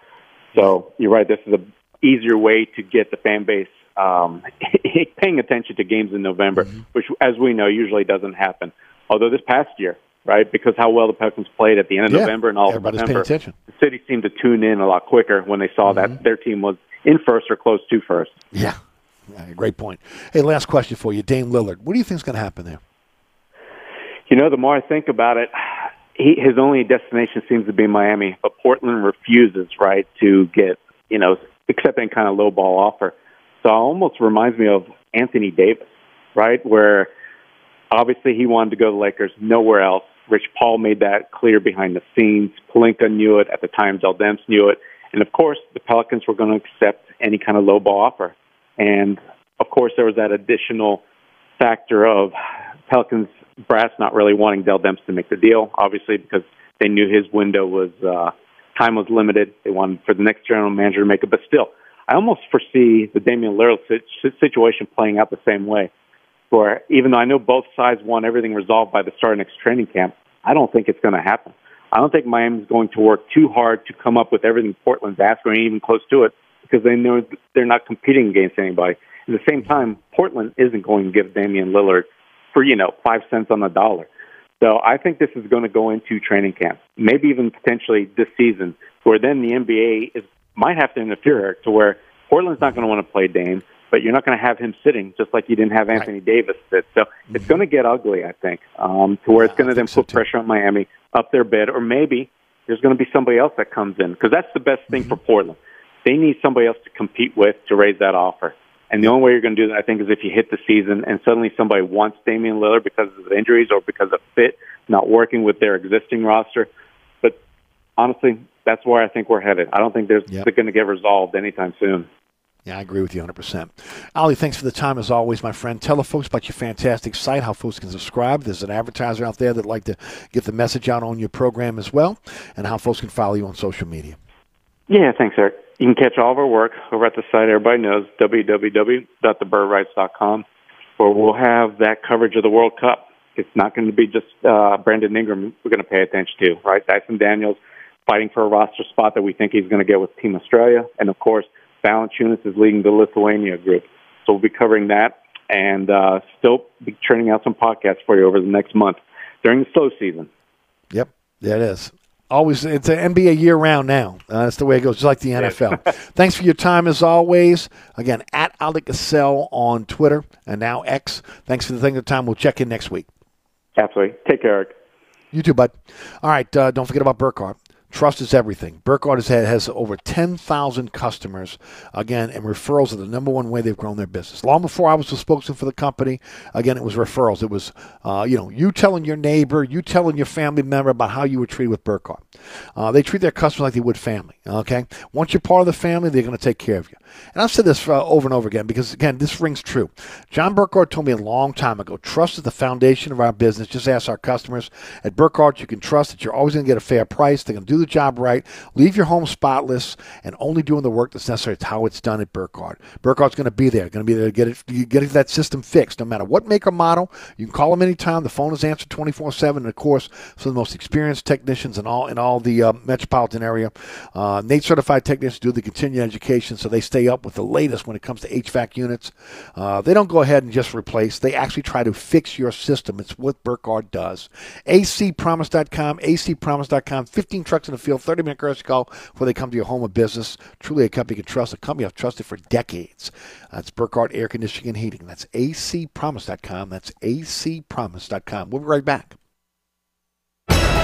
So you're right. This is a easier way to get the fan base um, paying attention to games in November, which, as we know, usually doesn't happen. Although this past year, right, because how well the Pelicans played at the end of Yeah, November and all of everybody's December, attention. the city seemed to tune in a lot quicker when they saw that their team was in first or close to first. Yeah. yeah great point. Hey, last question for you, Dame Lillard. What do you think is going to happen there? You know, the more I think about it, he, his only destination seems to be Miami, but Portland refuses, right, to get, you know, accept any kind of low ball offer. So almost reminds me of Anthony Davis, right, where obviously he wanted to go to the Lakers, nowhere else. Rich Paul made that clear behind the scenes. Pelinka knew it at the time. Dell Demps knew it. And of course, the Pelicans were going to accept any kind of low ball offer. And of course, there was that additional factor of Pelicans brass not really wanting Dell Demps to make the deal, obviously because they knew his window was uh, time was limited. They wanted for the next general manager to make it, but still, I almost foresee the Damian Lillard situation playing out the same way. Where even though I know both sides want everything resolved by the start of next training camp, I don't think it's going to happen. I don't think Miami's going to work too hard to come up with everything Portland's asking, even close to it, because they know they're not competing against anybody. At the same time, Portland isn't going to give Damian Lillard for you know five cents on the dollar. So I think this is going to go into training camp, maybe even potentially this season, where then the NBA is might have to interfere to where Portland's not going to want to play Dame, but you're not going to have him sitting just like you didn't have Anthony Davis sit. So it's going to get ugly, I think, um, to where it's going to then put pressure on Miami up their bid, or maybe there's going to be somebody else that comes in because that's the best thing for Portland. They need somebody else to compete with to raise that offer. And the only way you're going to do that, I think, is if you hit the season and suddenly somebody wants Damian Lillard because of injuries or because of fit, not working with their existing roster. But honestly, that's where I think we're headed. I don't think there's they're going to get resolved anytime soon. Yeah, I agree with you 100%. Oleh, thanks for the time as always, my friend. Tell the folks about your fantastic site, how folks can subscribe. There's an advertiser out there that'd like to get the message out on your program as well, and how folks can follow you on social media. Yeah, thanks, Eric. You can catch all of our work over at the site everybody knows, www.thebirdwrites.com, where we'll have that coverage of the World Cup. It's not going to be just uh, Brandon Ingram we're going to pay attention to, right? Dyson Daniels fighting for a roster spot that we think he's going to get with Team Australia. And of course, Valanciunas is leading the Lithuania group. So we'll be covering that and uh, still be churning out some podcasts for you over the next month during the slow season. Yep, it is. Always, it's an NBA year round now. Uh, that's the way it goes, just like the NFL. Thanks for your time as always. Again, at Oleh Kosel on Twitter and now X. Thanks for the thing of time. We'll check in next week. Absolutely. Take care, Eric. You too, bud. All right, uh, don't forget about Burkhardt. Trust is everything. Burkhardt has, had, has over 10,000 customers, again, and referrals are the number one way they've grown their business. Long before I was the spokesman for the company, again, it was referrals. It was, uh, you know, you telling your neighbor, you telling your family member about how you were treated with Burkhardt. Uh, they treat their customers like they would family, okay? Once you're part of the family, they're going to take care of you. And I've said this uh, over and over again because, again, this rings true. John Burkhardt told me a long time ago trust is the foundation of our business. Just ask our customers. At Burkhardt, you can trust that you're always going to get a fair price. They're going to do the the job right, leave your home spotless, and only doing the work that's necessary. It's how it's done at Burkhardt. Burkhardt's going to be there, going to be there to get it, get that system fixed, no matter what make or model. You can call them anytime. The phone is answered 24/7, and of course, some of the most experienced technicians in all in all the uh, metropolitan area. Uh, NATE certified technicians do the continuing education, so they stay up with the latest when it comes to HVAC units. Uh, they don't go ahead and just replace; they actually try to fix your system. It's what Burkhardt does. acpromise.com, acpromise.com. 15 trucks in the field, 30 minute courtesy call before they come to your home or business. Truly a company you can trust, a company I've trusted for decades. That's Burkhardt Air Conditioning and Heating. That's acpromise.com. That's acpromise.com. We'll be right back.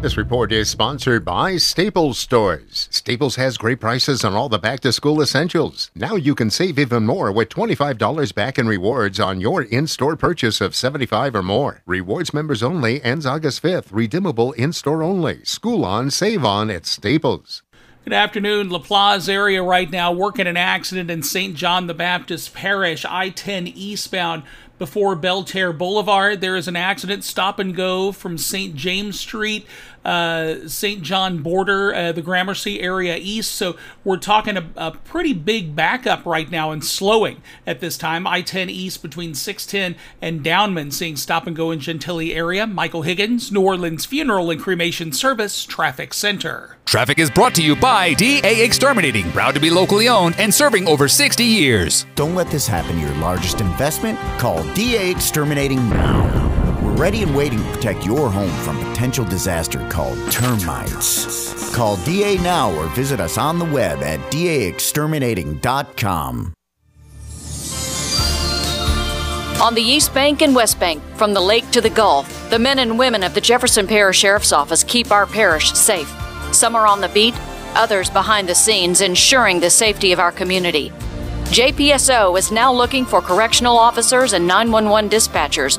This report is sponsored by Staples Stores. Staples has great prices on all the back to school essentials. Now you can save even more with $25 back in rewards on your in store purchase of 75 or more. Rewards members only ends August 5th. Redeemable in store only. School on, save on at Staples. Good afternoon. LaPlace area right now. Working an accident in St. John the Baptist Parish, I 10 eastbound before Belle Terre Boulevard. There is an accident, stop and go from St. James Street, uh, St. John border, uh, the Gramercy area east. So we're talking a, a, pretty big backup right now and slowing at this time. I 10 east between 610 and Downman, seeing stop and go in Gentilly area. Michael Higgins, New Orleans Funeral and Cremation Service, Traffic Center. Traffic is brought to you by DA Exterminating, proud to be locally owned and serving over 60 years. Don't let this happen to your largest investment. Call DA Exterminating now. Ready and waiting to protect your home from potential disaster called termites. Call DA now or visit us on the web at daexterminating.com. On the East Bank and West Bank, from the lake to the Gulf, the men and women of the Jefferson Parish Sheriff's Office keep our parish safe. Some are on the beat, others behind the scenes, ensuring the safety of our community. JPSO is now looking for correctional officers and 911 dispatchers.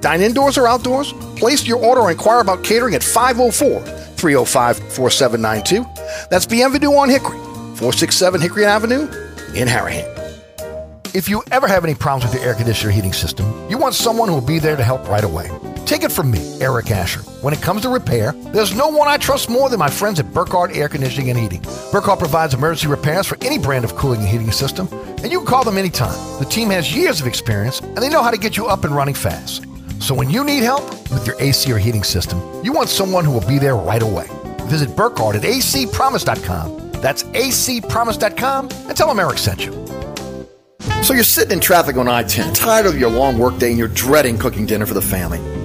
Dine indoors or outdoors. Place your order or inquire about catering at 504 305 4792. That's Bienvenue on Hickory, 467 Hickory Avenue in Harahan. If you ever have any problems with your air conditioner heating system, you want someone who will be there to help right away. Take it from me, Eric Asher. When it comes to repair, there's no one I trust more than my friends at Burkhardt Air Conditioning and Heating. Burkhardt provides emergency repairs for any brand of cooling and heating system, and you can call them anytime. The team has years of experience, and they know how to get you up and running fast. So when you need help with your AC or heating system, you want someone who will be there right away. Visit Burkhardt at acpromise.com. That's acpromise.com and tell them Eric sent you. So you're sitting in traffic on I 10, tired of your long workday, and you're dreading cooking dinner for the family.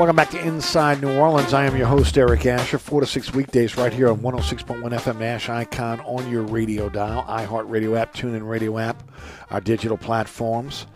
Welcome back to Inside New Orleans. I am your host, Eric Asher. Four to six weekdays right here on 106.1 FM Nash Icon on your radio dial, iHeartRadio app, TuneIn Radio app, our digital platforms.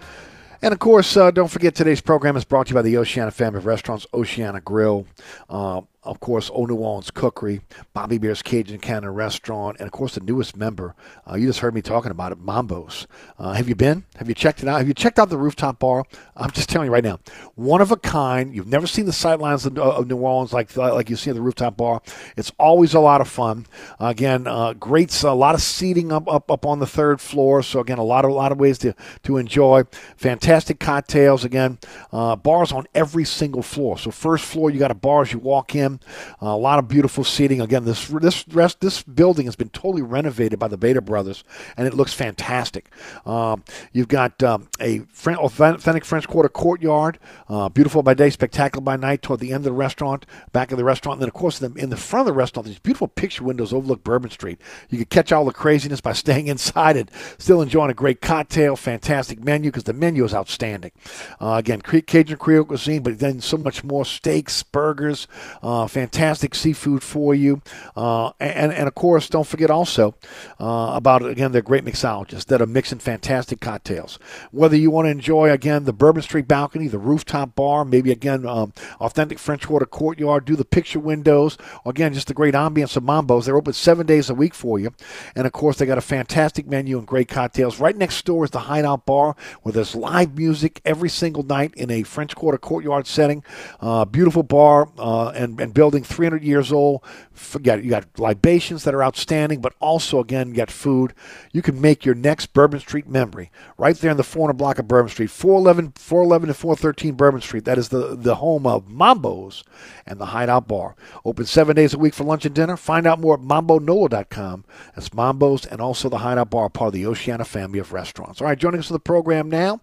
And of course, uh, don't forget today's program is brought to you by the Oceana family of restaurants, Oceana Grill. Uh, of course, Olde New Orleans Cookery, Bobby Hebert's Cajun Cannon Restaurant, and of course the newest member. Uh, you just heard me talking about it, Mambo's. Uh, have you been? Have you checked it out? Have you checked out the rooftop bar? I'm just telling you right now, one of a kind. You've never seen the sightlines of, of New Orleans like like you see at the rooftop bar. It's always a lot of fun. Uh, again, great, a lot of seating up, up up on the third floor. So again, a lot of a lot of ways to to enjoy. Fantastic cocktails. Again, uh, bars on every single floor. So first floor, you got a bar as you walk in. Uh, a lot of beautiful seating. Again, this this rest, this building has been totally renovated by the Beta brothers, and it looks fantastic. Um, you've got um, a authentic French Quarter courtyard, uh, beautiful by day, spectacular by night. Toward the end of the restaurant, back of the restaurant, and then of course in the, in the front of the restaurant, these beautiful picture windows overlook Bourbon Street. You can catch all the craziness by staying inside and still enjoying a great cocktail. Fantastic menu because the menu is outstanding. Uh, again, Cajun Creole cuisine, but then so much more steaks, burgers, uh, fantastic seafood for you. Uh, and, and of course, don't forget also uh, about, again, their great mixologists that are mixing fantastic cocktails. Whether you want to enjoy, again, the Bourbon Street balcony, the rooftop bar, maybe, again, um, authentic French Quarter courtyard, do the picture windows, again, just the great ambience of Mambo's. They're open seven days a week for you. And of course, they got a fantastic menu and great cocktails. Right next door is the Hideout Bar where there's live music every single night in a French Quarter courtyard setting. Uh, beautiful bar uh, and, and building 300 years old. Forget it. You got libations that are outstanding, but also, again, you got food. You can make your next Bourbon Street memory right there in the 400 block of Bourbon Street, 411, 411 to 413 Bourbon Street. That is the, the home of Mambo's and the Hideout Bar. Open seven days a week for lunch and dinner. Find out more at MamboNola.com. That's Mambo's and also the Hideout Bar, part of the Oceana family of restaurants. All right, joining us for the program now,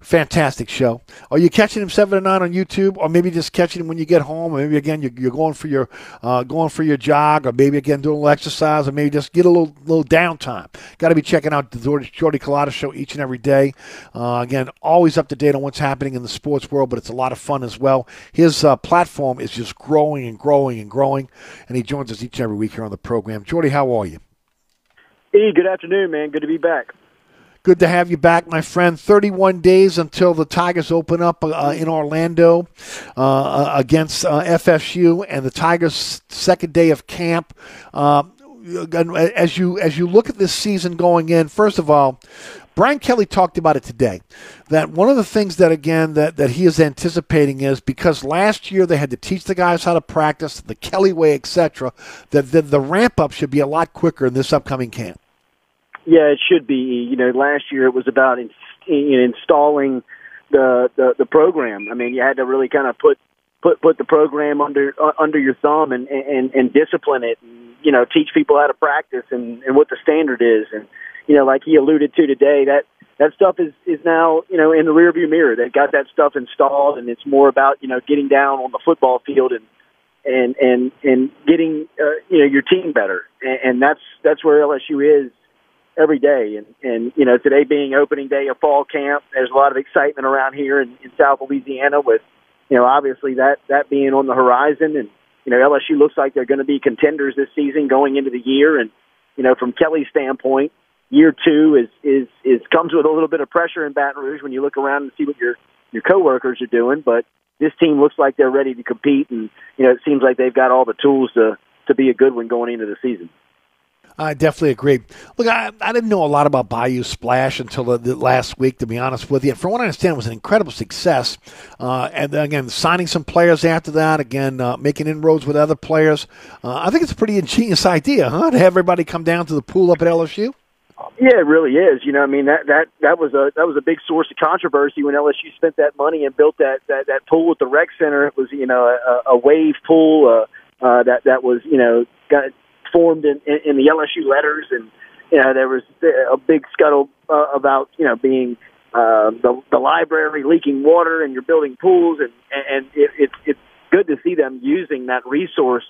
fantastic show. Are you catching him 7 to 9 on YouTube, or maybe just catching him when you get home, or maybe, again, you're, you're going for your uh, going for your jog, or maybe, again, doing a little exercise, or maybe just get a little little downtime. Got to be checking out the Jordy Culotta show each and every day. Uh, again, always up to date on what's happening in the sports world, but it's a lot of fun as well. His uh, platform is just growing and growing and growing, and he joins us each and every week here on the program. Jordy, how are you? Hey, good afternoon, man. Good to be back. Good to have you back, my friend. 31 days until the Tigers open up uh, in Orlando uh, against uh, FSU, and the Tigers' second day of camp. Uh, as you as you look at this season going in, first of all, Brian Kelly talked about it today. That one of the things that again that, that he is anticipating is because last year they had to teach the guys how to practice the Kelly way, etc. That the, the ramp up should be a lot quicker in this upcoming camp. Yeah, it should be. You know, last year it was about in, in installing the, the the program. I mean, you had to really kind of put put put the program under uh, under your thumb and, and and discipline it. And, you know, teach people how to practice and and what the standard is. And you know, like he alluded to today, that that stuff is is now you know in the rearview mirror. They've got that stuff installed, and it's more about you know getting down on the football field and and and and getting uh, you know your team better. And, and that's that's where LSU is every day. And, and, you know, today being opening day of fall camp, there's a lot of excitement around here in, in South Louisiana with, you know, obviously that, that being on the horizon. And, you know, LSU looks like they're going to be contenders this season going into the year. And, you know, from Kelly's standpoint, year two is, is, is comes with a little bit of pressure in Baton Rouge when you look around and see what your, your coworkers are doing. But this team looks like they're ready to compete. And, you know, it seems like they've got all the tools to, to be a good one going into the season. I definitely agree. Look, I, I didn't know a lot about Bayou Splash until the, the last week, to be honest with you. From what I understand, it was an incredible success. Uh, and again, signing some players after that, again, uh, making inroads with other players. Uh, I think it's a pretty ingenious idea, huh? To have everybody come down to the pool up at LSU. Yeah, it really is. You know, I mean that that that was a that was a big source of controversy when LSU spent that money and built that that that pool at the rec center. It was you know a, a wave pool uh, uh, that that was you know got formed in, in, in the LSU letters, and you know there was a big scuttle uh, about you know being uh, the the library leaking water, and you're building pools, and and it, it's it's good to see them using that resource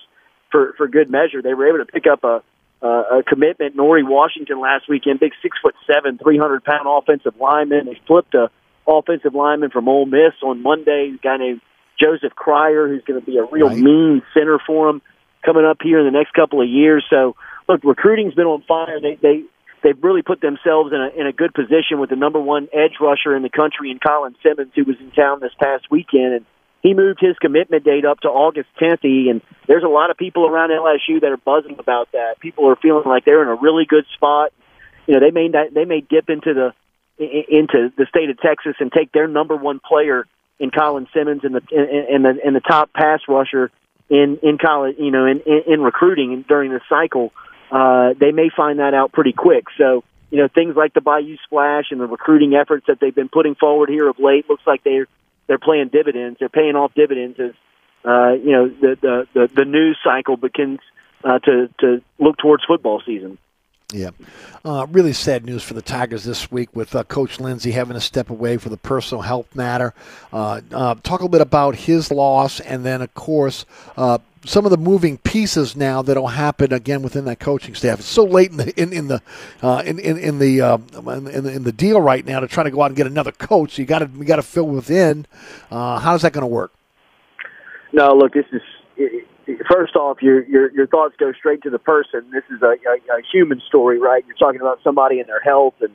for for good measure. They were able to pick up a uh, a commitment, Nori Washington last weekend, big six foot seven, three hundred pound offensive lineman. They flipped a offensive lineman from Ole Miss on Monday, a guy named Joseph Cryer, who's going to be a real right. mean center for him coming up here in the next couple of years. So, look, recruiting's been on fire. They they they've really put themselves in a in a good position with the number one edge rusher in the country in Colin Simmons, who was in town this past weekend, and he moved his commitment date up to August 10th. And there's a lot of people around LSU that are buzzing about that. People are feeling like they're in a really good spot. You know, they may not, they may dip into the into the state of Texas and take their number one player in Colin Simmons and the in the in the top pass rusher in in college, you know, in in, in recruiting during the cycle. Uh, they may find that out pretty quick. So, you know, things like the Bayou Splash and the recruiting efforts that they've been putting forward here of late looks like they're they're playing dividends. They're paying off dividends as uh, you know the the the, the news cycle begins uh, to to look towards football season. Yeah. Uh, really sad news for the Tigers this week with uh, Coach Lindsey having to step away for the personal health matter. Uh, uh talk a little bit about his loss, and then, of course, uh, some of the moving pieces now that'll happen again within that coaching staff. It's so late in the in, in the uh, in, in, in the in, in, in the deal right now to try to go out and get another coach. You got to you got to fill within. how's that going to work? No, look, this is first off, your your your thoughts go straight to the person. This is a, a, a human story, right? You're talking about somebody and their health, and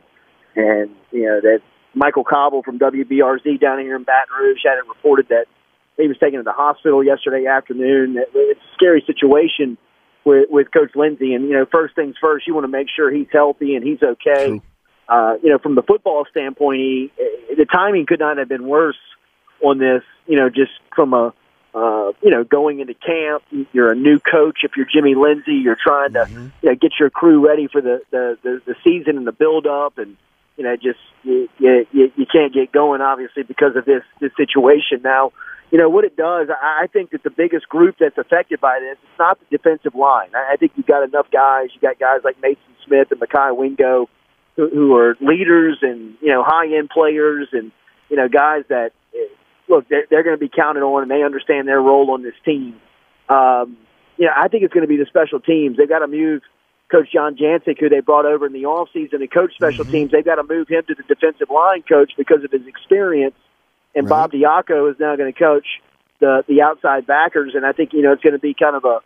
and you know that Michael Cauble from WBRZ down here in Baton Rouge had it reported that he was taken to the hospital yesterday afternoon. It's a scary situation with with Coach Lindsey, and you know, first things first, you want to make sure he's healthy and he's okay. Uh, you know, from the football standpoint, he, the timing could not have been worse on this. You know, just from a uh, you know, going into camp, you're a new coach. If you're Jimmy Lindsey, you're trying to mm-hmm. you know, get your crew ready for the, the, the, the season and the build up and, you know, just, you, you, you can't get going obviously because of this, this situation. Now, you know, what it does, I think that the biggest group that's affected by this, it's not the defensive line. I think you've got enough guys. You got guys like Maason Smith and Mekhi Wingo who, who are leaders and, you know, high end players and, you know, guys that, look, they're, they're going to be counted on, and they understand their role on this team. Um, you know, I think it's going to be the special teams. They've got to move Coach John Jancek, who they brought over in the off season, and coach special mm-hmm. teams. They've got to move him to the defensive line coach because of his experience. And right. Bob Diaco is now going to coach the the outside backers, and I think you know it's going to be kind of a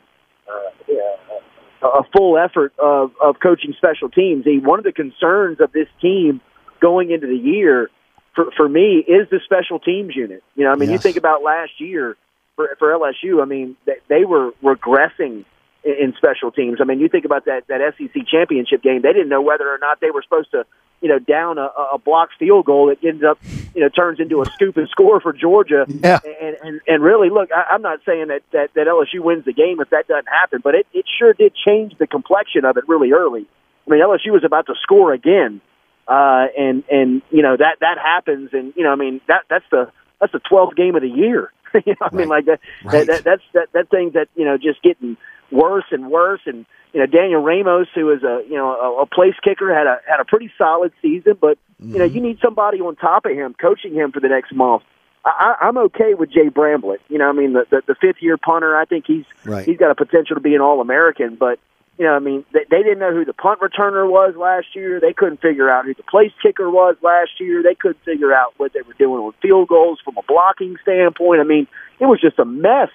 uh, yeah, a full effort of of coaching special teams. He, one of the concerns of this team going into the year for for me is the special teams unit. You know, I mean, yes. you think about last year for for LSU. I mean, they, they were regressing in, in special teams. I mean, you think about that that SEC championship game. They didn't know whether or not they were supposed to, you know, down a, a blocked field goal that ends up, you know, turns into a scoop and score for Georgia. Yeah. And and and really, look, I, I'm not saying that, that that LSU wins the game if that doesn't happen, but it it sure did change the complexion of it really early. I mean, LSU was about to score again uh, and and you know that that happens, and you know I mean that that's the that's the twelfth game of the year. you know, I mean like that, right. that, that that's that that thing that you know just getting worse and worse, and you know Daniel Ramos, who is a you know a, a place kicker, had a had a pretty solid season, but mm-hmm. you know you need somebody on top of him coaching him for the next month. I, I'm okay with Jay Bramblett. You know, I mean, the, the, the fifth year punter. I think he's right. he's got a potential to be an All American. But you know, I mean, they, they didn't know who the punt returner was last year. They couldn't figure out who the place kicker was last year. They couldn't figure out what they were doing with field goals from a blocking standpoint. I mean, it was just a mess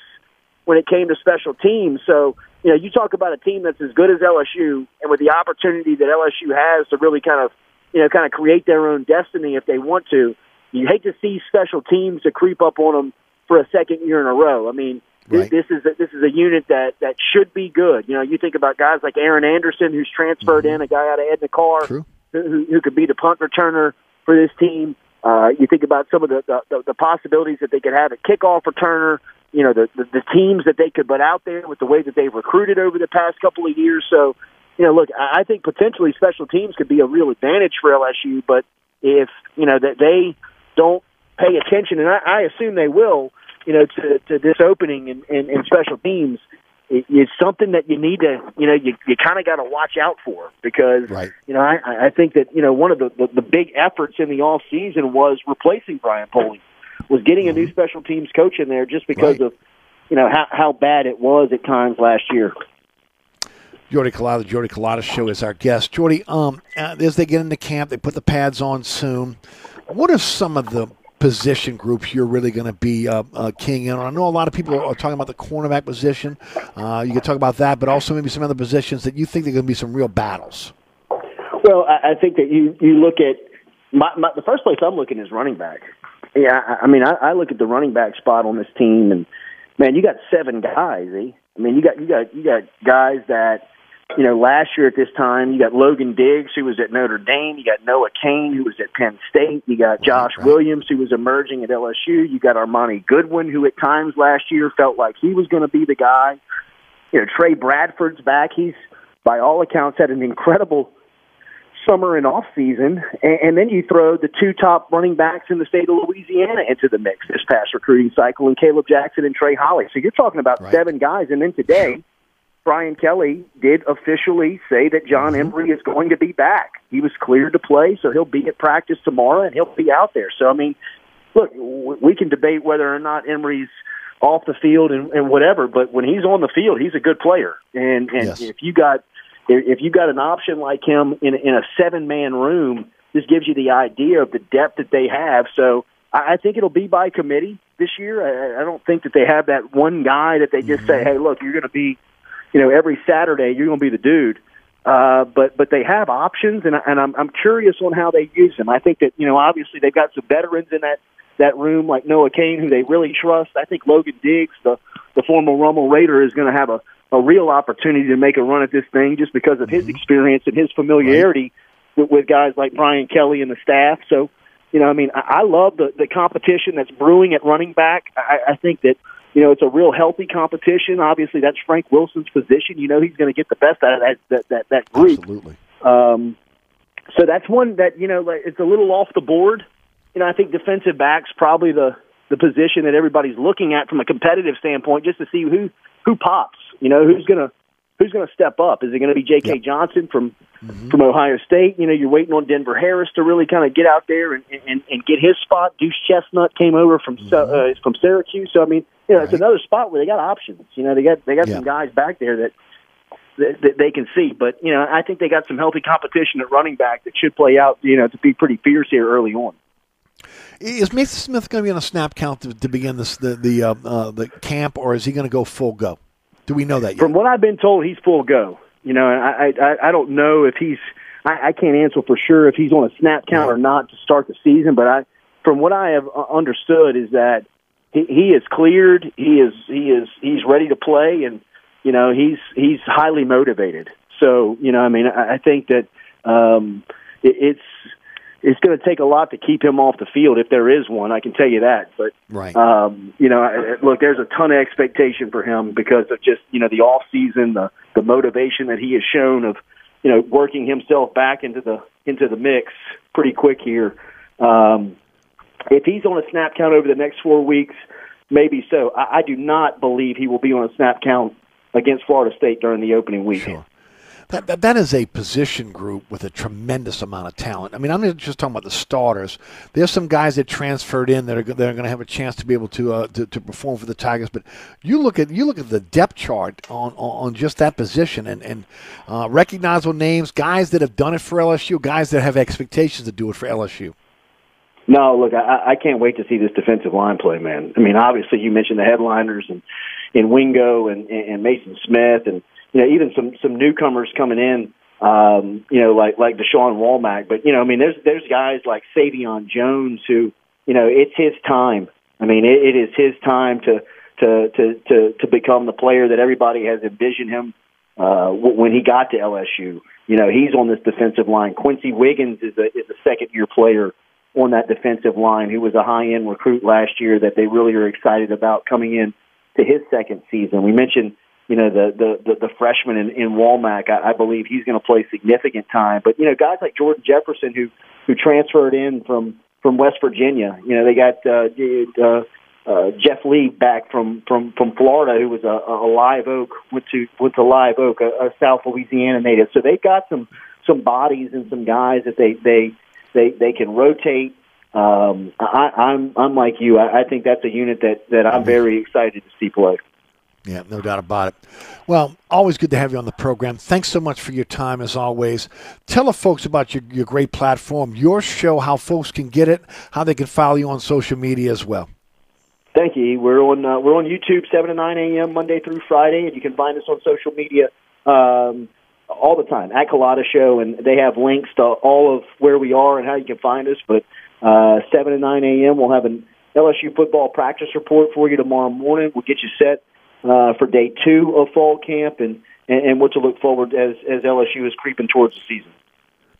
when it came to special teams. So, you know, you talk about a team that's as good as LSU and with the opportunity that LSU has to really kind of, you know, kind of create their own destiny if they want to. You hate to see special teams to creep up on them for a second year in a row. I mean, Right. This, is a, this is a unit that that should be good. You know, you think about guys like Aaron Anderson, who's transferred mm-hmm. in, a guy out of Edna Karr, who, who could be the punt returner for this team. Uh, you think about some of the, the the possibilities that they could have at kickoff returner. You know, the, the the teams that they could put out there with the way that they've recruited over the past couple of years. So, you know, look, I think potentially special teams could be a real advantage for LSU. But if you know that they don't pay attention, and I, I assume they will you know, to, to this opening and, and, in special teams it, it's something that you need to, you know, you, you kind of got to watch out for because, right. you know, I, I think that, you know, one of the, the, the big efforts in the off season was replacing Brian Polian, was getting mm-hmm. a new special teams coach in there just because right. of, you know, how, how bad it was at times last year. Jordy Culotta, Jordy Culotta show is our guest. Jordy, um, as they get into camp, they put the pads on soon. What are some of the position groups you're really going to be uh, uh, king in. I know a lot of people are talking about the cornerback position. Uh, you can talk about that, but also maybe some other positions that you think there are going to be some real battles. Well, I, think that you you look at my, my the first place I'm looking is running back. Yeah, I, I mean, I, I look at the running back spot on this team, and man, you got seven guys. Eh? I mean, you got you got you got guys that you know last year at this time. You got Logan Diggs, who was at Notre Dame. You got Noah Cain, who was at Penn State. You got Josh Williams, who was emerging at LSU. You got Armoni Goodwin, who at times last year felt like he was going to be the guy. You know, Tre Bradford's back. He's by all accounts had an incredible summer and off season, and, and then you throw the two top running backs in the state of Louisiana into the mix this past recruiting cycle, and Kaleb Jackson and Trey Holly. So you're talking about right. seven guys, and then today. Brian Kelly did officially say that John Mm-hmm. Emery is going to be back. He was cleared to play, so he'll be at practice tomorrow and he'll be out there. So I mean, look, we can debate whether or not Emery's off the field and, and whatever, but when he's on the field, he's a good player. And and Yes. if you got if you got an option like him in in a seven man room, this gives you the idea of the depth that they have. So I I think it'll be by committee this year. I, I don't think that they have that one guy that they just say, "Hey, look, you're going to be, you know, every Saturday you're going to be the dude." Uh, but but they have options, and, I- and I'm I'm curious on how they use them. I think that you know, obviously they've got some veterans in that that room like Noah Cain, who they really trust. I think Logan Diggs, the the former Rummel Raider, is going to have a a real opportunity to make a run at this thing just because of his experience and his familiarity with, with guys like Brian Kelly and the staff. So, you know, I mean, I, I love the the competition that's brewing at running back. I, I think that you know it's a real healthy competition. Obviously, that's Frank Wilson's position. You know, he's going to get the best out of that that that, that group. Absolutely. Um, so that's one that you know like, it's a little off the board. You know, I think defensive backs probably the the position that everybody's looking at from a competitive standpoint, just to see who who pops. You know, who's gonna who's gonna step up? Is it going to be J.K. Johnson from from Ohio State? You know, you're waiting on Denver Harris to really kind of get out there and, and and get his spot. Duce Chestnut came over from Sy- uh, from Syracuse, so I mean, you know, it's another spot where they got options. You know, they got they got some guys back there that that, that they can see. But you know, I think they got some healthy competition at running back that should play out. You know, to be pretty fierce here early on. Is Maason Smith going to be on a snap count to, to begin this the the uh, uh, the camp, or is he going to go full go? Do we know that yet? From what I've been told, he's full go. You know, and I I, I don't know if he's. I, I can't answer for sure if he's on a snap count or not to start the season. But I, from what I have understood, is that he, he is cleared. He is he is he's ready to play, and you know he's he's highly motivated. So you know, I mean, I, I think that um, it, it's it's going to take a lot to keep him off the field if there is one. I can tell you that. But right. um, you know, I- look, there's a ton of expectation for him because of just you know the off season, the the motivation that he has shown of you know working himself back into the into the mix pretty quick here. Um, if he's on a snap count over the next four weeks, maybe so. I, I do not believe he will be on a snap count against Florida State during the opening week. That, that, that is a position group with a tremendous amount of talent. I mean, I'm just talking about the starters. There's some guys that transferred in that are, that are going to have a chance to be able to, uh, to to perform for the Tigers. But you look at you look at the depth chart on on, on just that position and and uh, recognizable names, guys that have done it for LSU, guys that have expectations to do it for LSU. No, look, I, I can't wait to see this defensive line play, man. I mean, obviously, you mentioned the headliners and in Wingo and, and Maason Smith, and you know, even some some newcomers coming in. Um, you know, like like Dashawn Womack, but you know, I mean, there's there's guys like Sai'vion Jones who, you know, it's his time. I mean, it, it is his time to to to to to become the player that everybody has envisioned him uh, when he got to LSU. You know, he's on this defensive line. Quency Wiggins is a is a second year player on that defensive line who was a high end recruit last year that they really are excited about coming in to his second season. We mentioned, you know, the the the, the freshman in, in Womack. I, I believe he's going to play significant time. But you know, guys like Jordan Jefferson who who transferred in from from West Virginia. You know, they got uh, uh, uh, Jeff Lee back from from from Florida, who was a, a Live Oak went to went to Live Oak, a, a South Louisiana native. So they've got some some bodies and some guys that they they they they can rotate. Um, I, I'm I'm like you. I, I think that's a unit that that I'm very excited to see play. Yeah, no doubt about it. Well, always good to have you on the program. Thanks so much for your time, as always. Tell the folks about your, your great platform, your show, how folks can get it, how they can follow you on social media as well. Thank you. We're on uh, we're on YouTube seven to nine a.m. Monday through Friday, and you can find us on social media. Um, all the time at Culotta Show, and they have links to all of where we are and how you can find us. But uh, 7 to 9 a.m., we'll have an LSU football practice report for you tomorrow morning. We'll get you set uh, for day two of fall camp and, and, and what to look forward as, as LSU is creeping towards the season.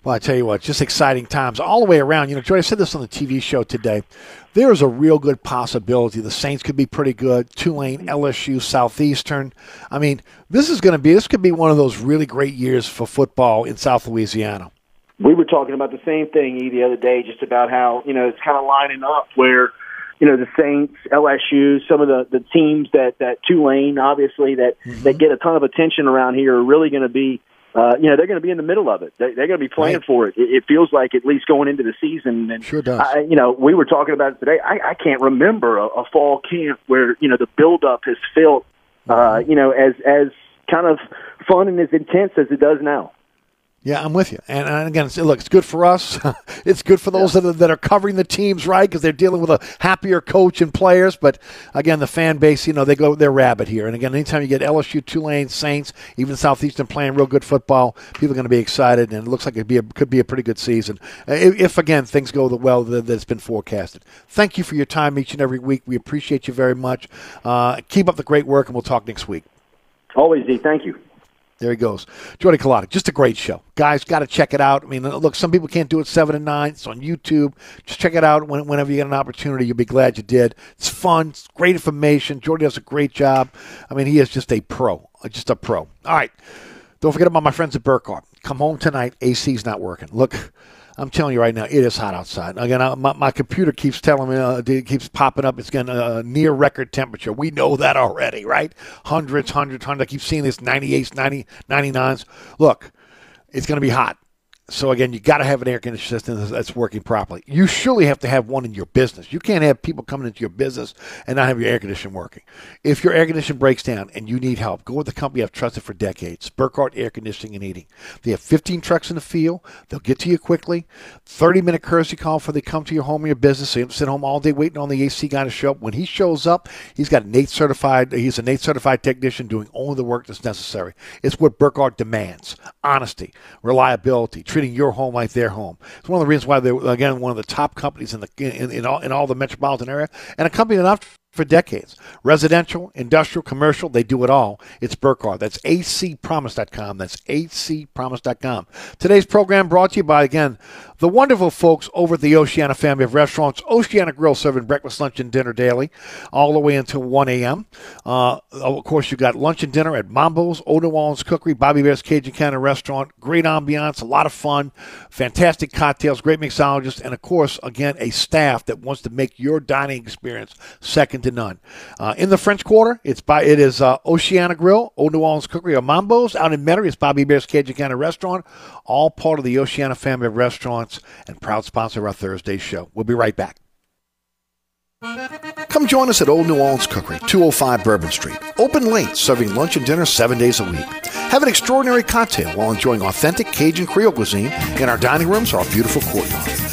Well, I tell you what, just exciting times all the way around. You know, Joy, I said this on the TV show today. There is a real good possibility the Saints could be pretty good. Tulane, LSU, Southeastern. I mean, this is going to be this could be one of those really great years for football in South Louisiana. We were talking about the same thing E, the other day, just about how you know it's kind of lining up where you know the Saints, LSU, some of the the teams that that Tulane, obviously that that get a ton of attention around here are really going to be uh, you know, they're going to be in the middle of it. They, they're going to be playing Right. for it. it. It feels like at least going into the season. And Sure does. I, you know, we were talking about it today. I, I can't remember a, a fall camp where you know the buildup has felt, uh, Mm-hmm. you know, as as kind of fun and as intense as it does now. Yeah, I'm with you. And, and again, it's, look, it's good for us. it's good for those that, are, that are covering the teams, right? Because they're dealing with a happier coach and players. But again, the fan base, you know, they go they're rabid here. And again, anytime you get LSU, Tulane, Saints, even Southeastern playing real good football, people are going to be excited, and it looks like it be a, could be a pretty good season Uh, if, if again things go the well that, that's been forecasted. Thank you for your time each and every week. We appreciate you very much. Uh, keep up the great work, and we'll talk next week. Always, Z. Thank you. There he goes. Jordy Culotta. Just a great show. Guys, got to check it out. I mean, look, some people can't do it 7 and 9. It's on YouTube. Just check it out when, whenever you get an opportunity. You'll be glad you did. It's fun. It's great information. Jordy does a great job. I mean, he is just a pro. uh, Just a pro. All right. Don't forget about my friends at Burkhardt. Come home tonight. AC's not working. Look, I'm telling you right now, it is hot outside. Again, I, my, my computer keeps telling me, uh, it keeps popping up. It's getting a near record temperature. We know that already, right? Hundreds, hundreds, hundreds. I keep seeing this 98s, 90, 99s. Look, it's going to be hot. So again, you got to have an air conditioning system that's- working properly. You surely have to have one in your business. You can't have people coming into your business and not have your air conditioning working. If your air conditioning breaks down and you need help, go with the company I've trusted for decades, Burkhardt Air Conditioning and Heating. They have 15 trucks in the field. They'll get to you quickly. 30 minute courtesy call for they come to your home or your business. So you don't sit home all day waiting on the AC guy to show up. When he shows up, he's got NATE certified. He's a NATE certified technician doing only the work that's necessary. It's what Burkhardt demands: honesty, reliability, treating your home like their home. It's one of the reasons why they're again one of the top companies in the in, in all in all the metropolitan area, and a company that for decades. Residential, industrial, commercial, they do it all. It's Burkhardt. That's acpromise.com. That's acpromise.com. Today's program brought to you by, again, the wonderful folks over at the Oceana family of restaurants. Oceana Grill serving breakfast, lunch, and dinner daily, all the way until 1 a.m. Uh, of course, you've got lunch and dinner at Mambo's, Orleans Cookery, Bobby Hebert's Cajun Cannon Restaurant. Great ambiance, a lot of fun, fantastic cocktails, great mixologists, and of course, again, a staff that wants to make your dining experience second to none. Uh, in the French Quarter, it's by it is uh, Oceana Grill, Olde New Orleans Cookery, or Mambo's. Out in Metairie, it's Bobby Hebert's Cajun Cannon Restaurant, all part of the Oceana family of restaurants and proud sponsor of our Thursday show. We'll be right back. Come join us at Olde New Orleans Cookery, 205 Bourbon Street. Open late, serving lunch and dinner seven days a week. Have an extraordinary cocktail while enjoying authentic Cajun Creole cuisine in our dining rooms or our beautiful courtyard.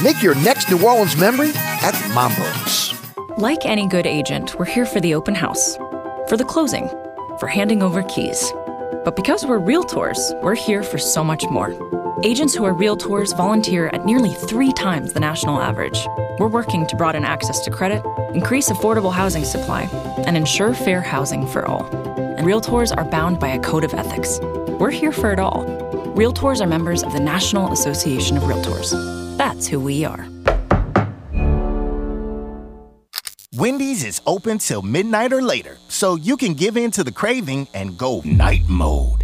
Make your next New Orleans memory at Mambo's. Like any good agent, we're here for the open house, for the closing, for handing over keys. But because we're realtors, we're here for so much more. Agents who are realtors volunteer at nearly three times the national average. We're working to broaden access to credit, increase affordable housing supply, and ensure fair housing for all. And realtors are bound by a code of ethics. We're here for it all. Realtors are members of the National Association of Realtors. That's who we are. Wendy's is open till midnight or later, so you can give in to the craving and go night mode.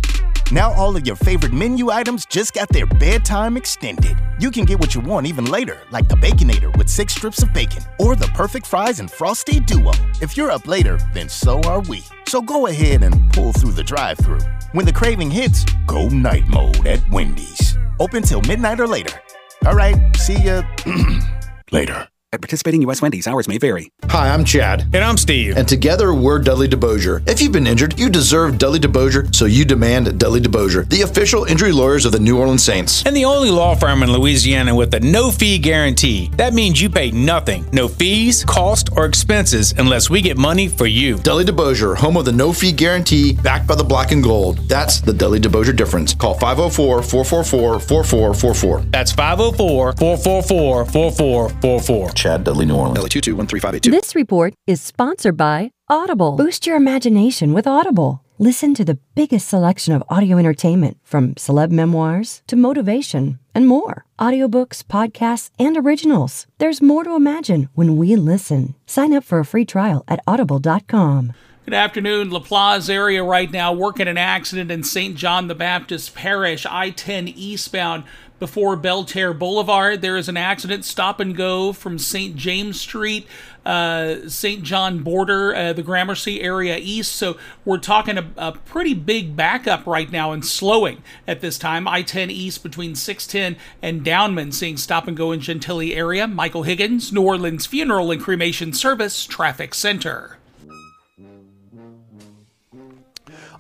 Now all of your favorite menu items just got their bedtime extended. You can get what you want even later, like the Baconator with six strips of bacon, or the perfect fries and frosty duo. If you're up later, then so are we. So go ahead and pull through the drive-through. When the craving hits, go night mode at Wendy's. Open till midnight or later. All right, see ya later. At participating U.S. Wendy's, hours may vary. Hi, I'm Chad. And I'm Steve. And together we're Dudley DeBosier. If you've been injured, you deserve Dudley DeBosier, so you demand Dudley DeBosier, the official injury lawyers of the New Orleans Saints. And the only law firm in Louisiana with a no fee guarantee. That means you pay nothing, no fees, cost, or expenses unless we get money for you. Dudley DeBosier, home of the no fee guarantee, backed by the black and gold. That's the Dudley DeBosier difference. Call 504 444 4444. That's 504 444 4444. Chad Dudley, New Orleans. This report is sponsored by Audible. Boost your imagination with Audible. Listen to the biggest selection of audio entertainment from celeb memoirs to motivation and more. Audiobooks, podcasts, and originals. There's more to imagine when we listen. Sign up for a free trial at audible.com. Good afternoon. La Plaza area right now. Working an accident in St. John the Baptist Parish, I 10 eastbound before Belle Terre Boulevard. There is an accident, stop and go from St. James Street, uh, St. John border, uh, the Gramercy area east. So we're talking a, a, pretty big backup right now and slowing at this time. I 10 east between 610 and Downman, seeing stop and go in Gentilly area. Michael Higgins, New Orleans Funeral and Cremation Service, Traffic Center.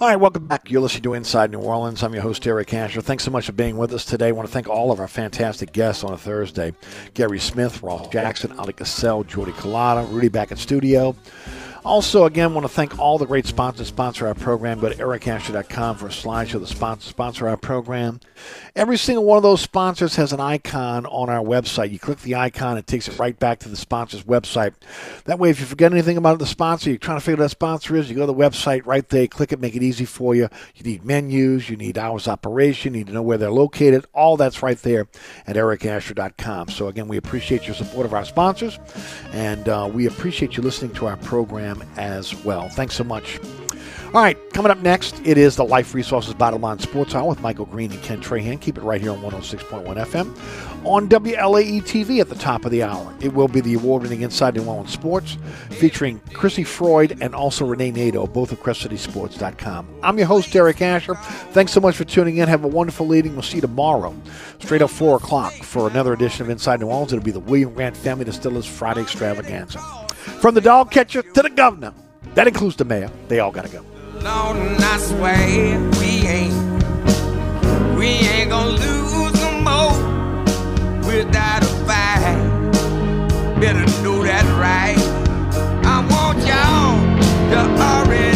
All right, welcome back. You're listening to Inside New Orleans. I'm your host, Eric Asher. Thanks so much for being with us today. I want to thank all of our fantastic guests on a Thursday Guerry Smith, Ross Jackson, Oleh Kosel, Jordy Culotta, Rudy back in studio. Also, again, want to thank all the great sponsors that sponsor our program. Go to ericasher.com for a slideshow of that sponsor, sponsor our program. Every single one of those sponsors has an icon on our website. You click the icon, it takes it right back to the sponsor's website. That way, if you forget anything about the sponsor, you're trying to figure out what that sponsor is, you go to the website right there, click it, make it easy for you. You need menus, you need hours of operation, you need to know where they're located. All that's right there at ericasher.com. So, again, we appreciate your support of our sponsors, and uh, we appreciate you listening to our program as well. Thanks so much. All right, coming up next, it is the Life Resources Bottom Line Sports Hour with Michael Green and Ken Trahan. Keep it right here on 106.1 FM on WLAE TV at the top of the hour. It will be the award-winning Inside New Orleans Sports featuring Chrissy Freud and also Renee Nato, both of CrescentCitySports.com. I'm your host, Eric Asher. Thanks so much for tuning in. Have a wonderful evening. We'll see you tomorrow, straight up 4 o'clock, for another edition of Inside New Orleans. It'll be the William Grant Family Distillers Friday Extravaganza. From the dog catcher to the governor. That includes the mayor. They all got to go. Lord, I swear we ain't, we ain't gonna lose no more without a fight. Better do that right. I want y'all to hurry.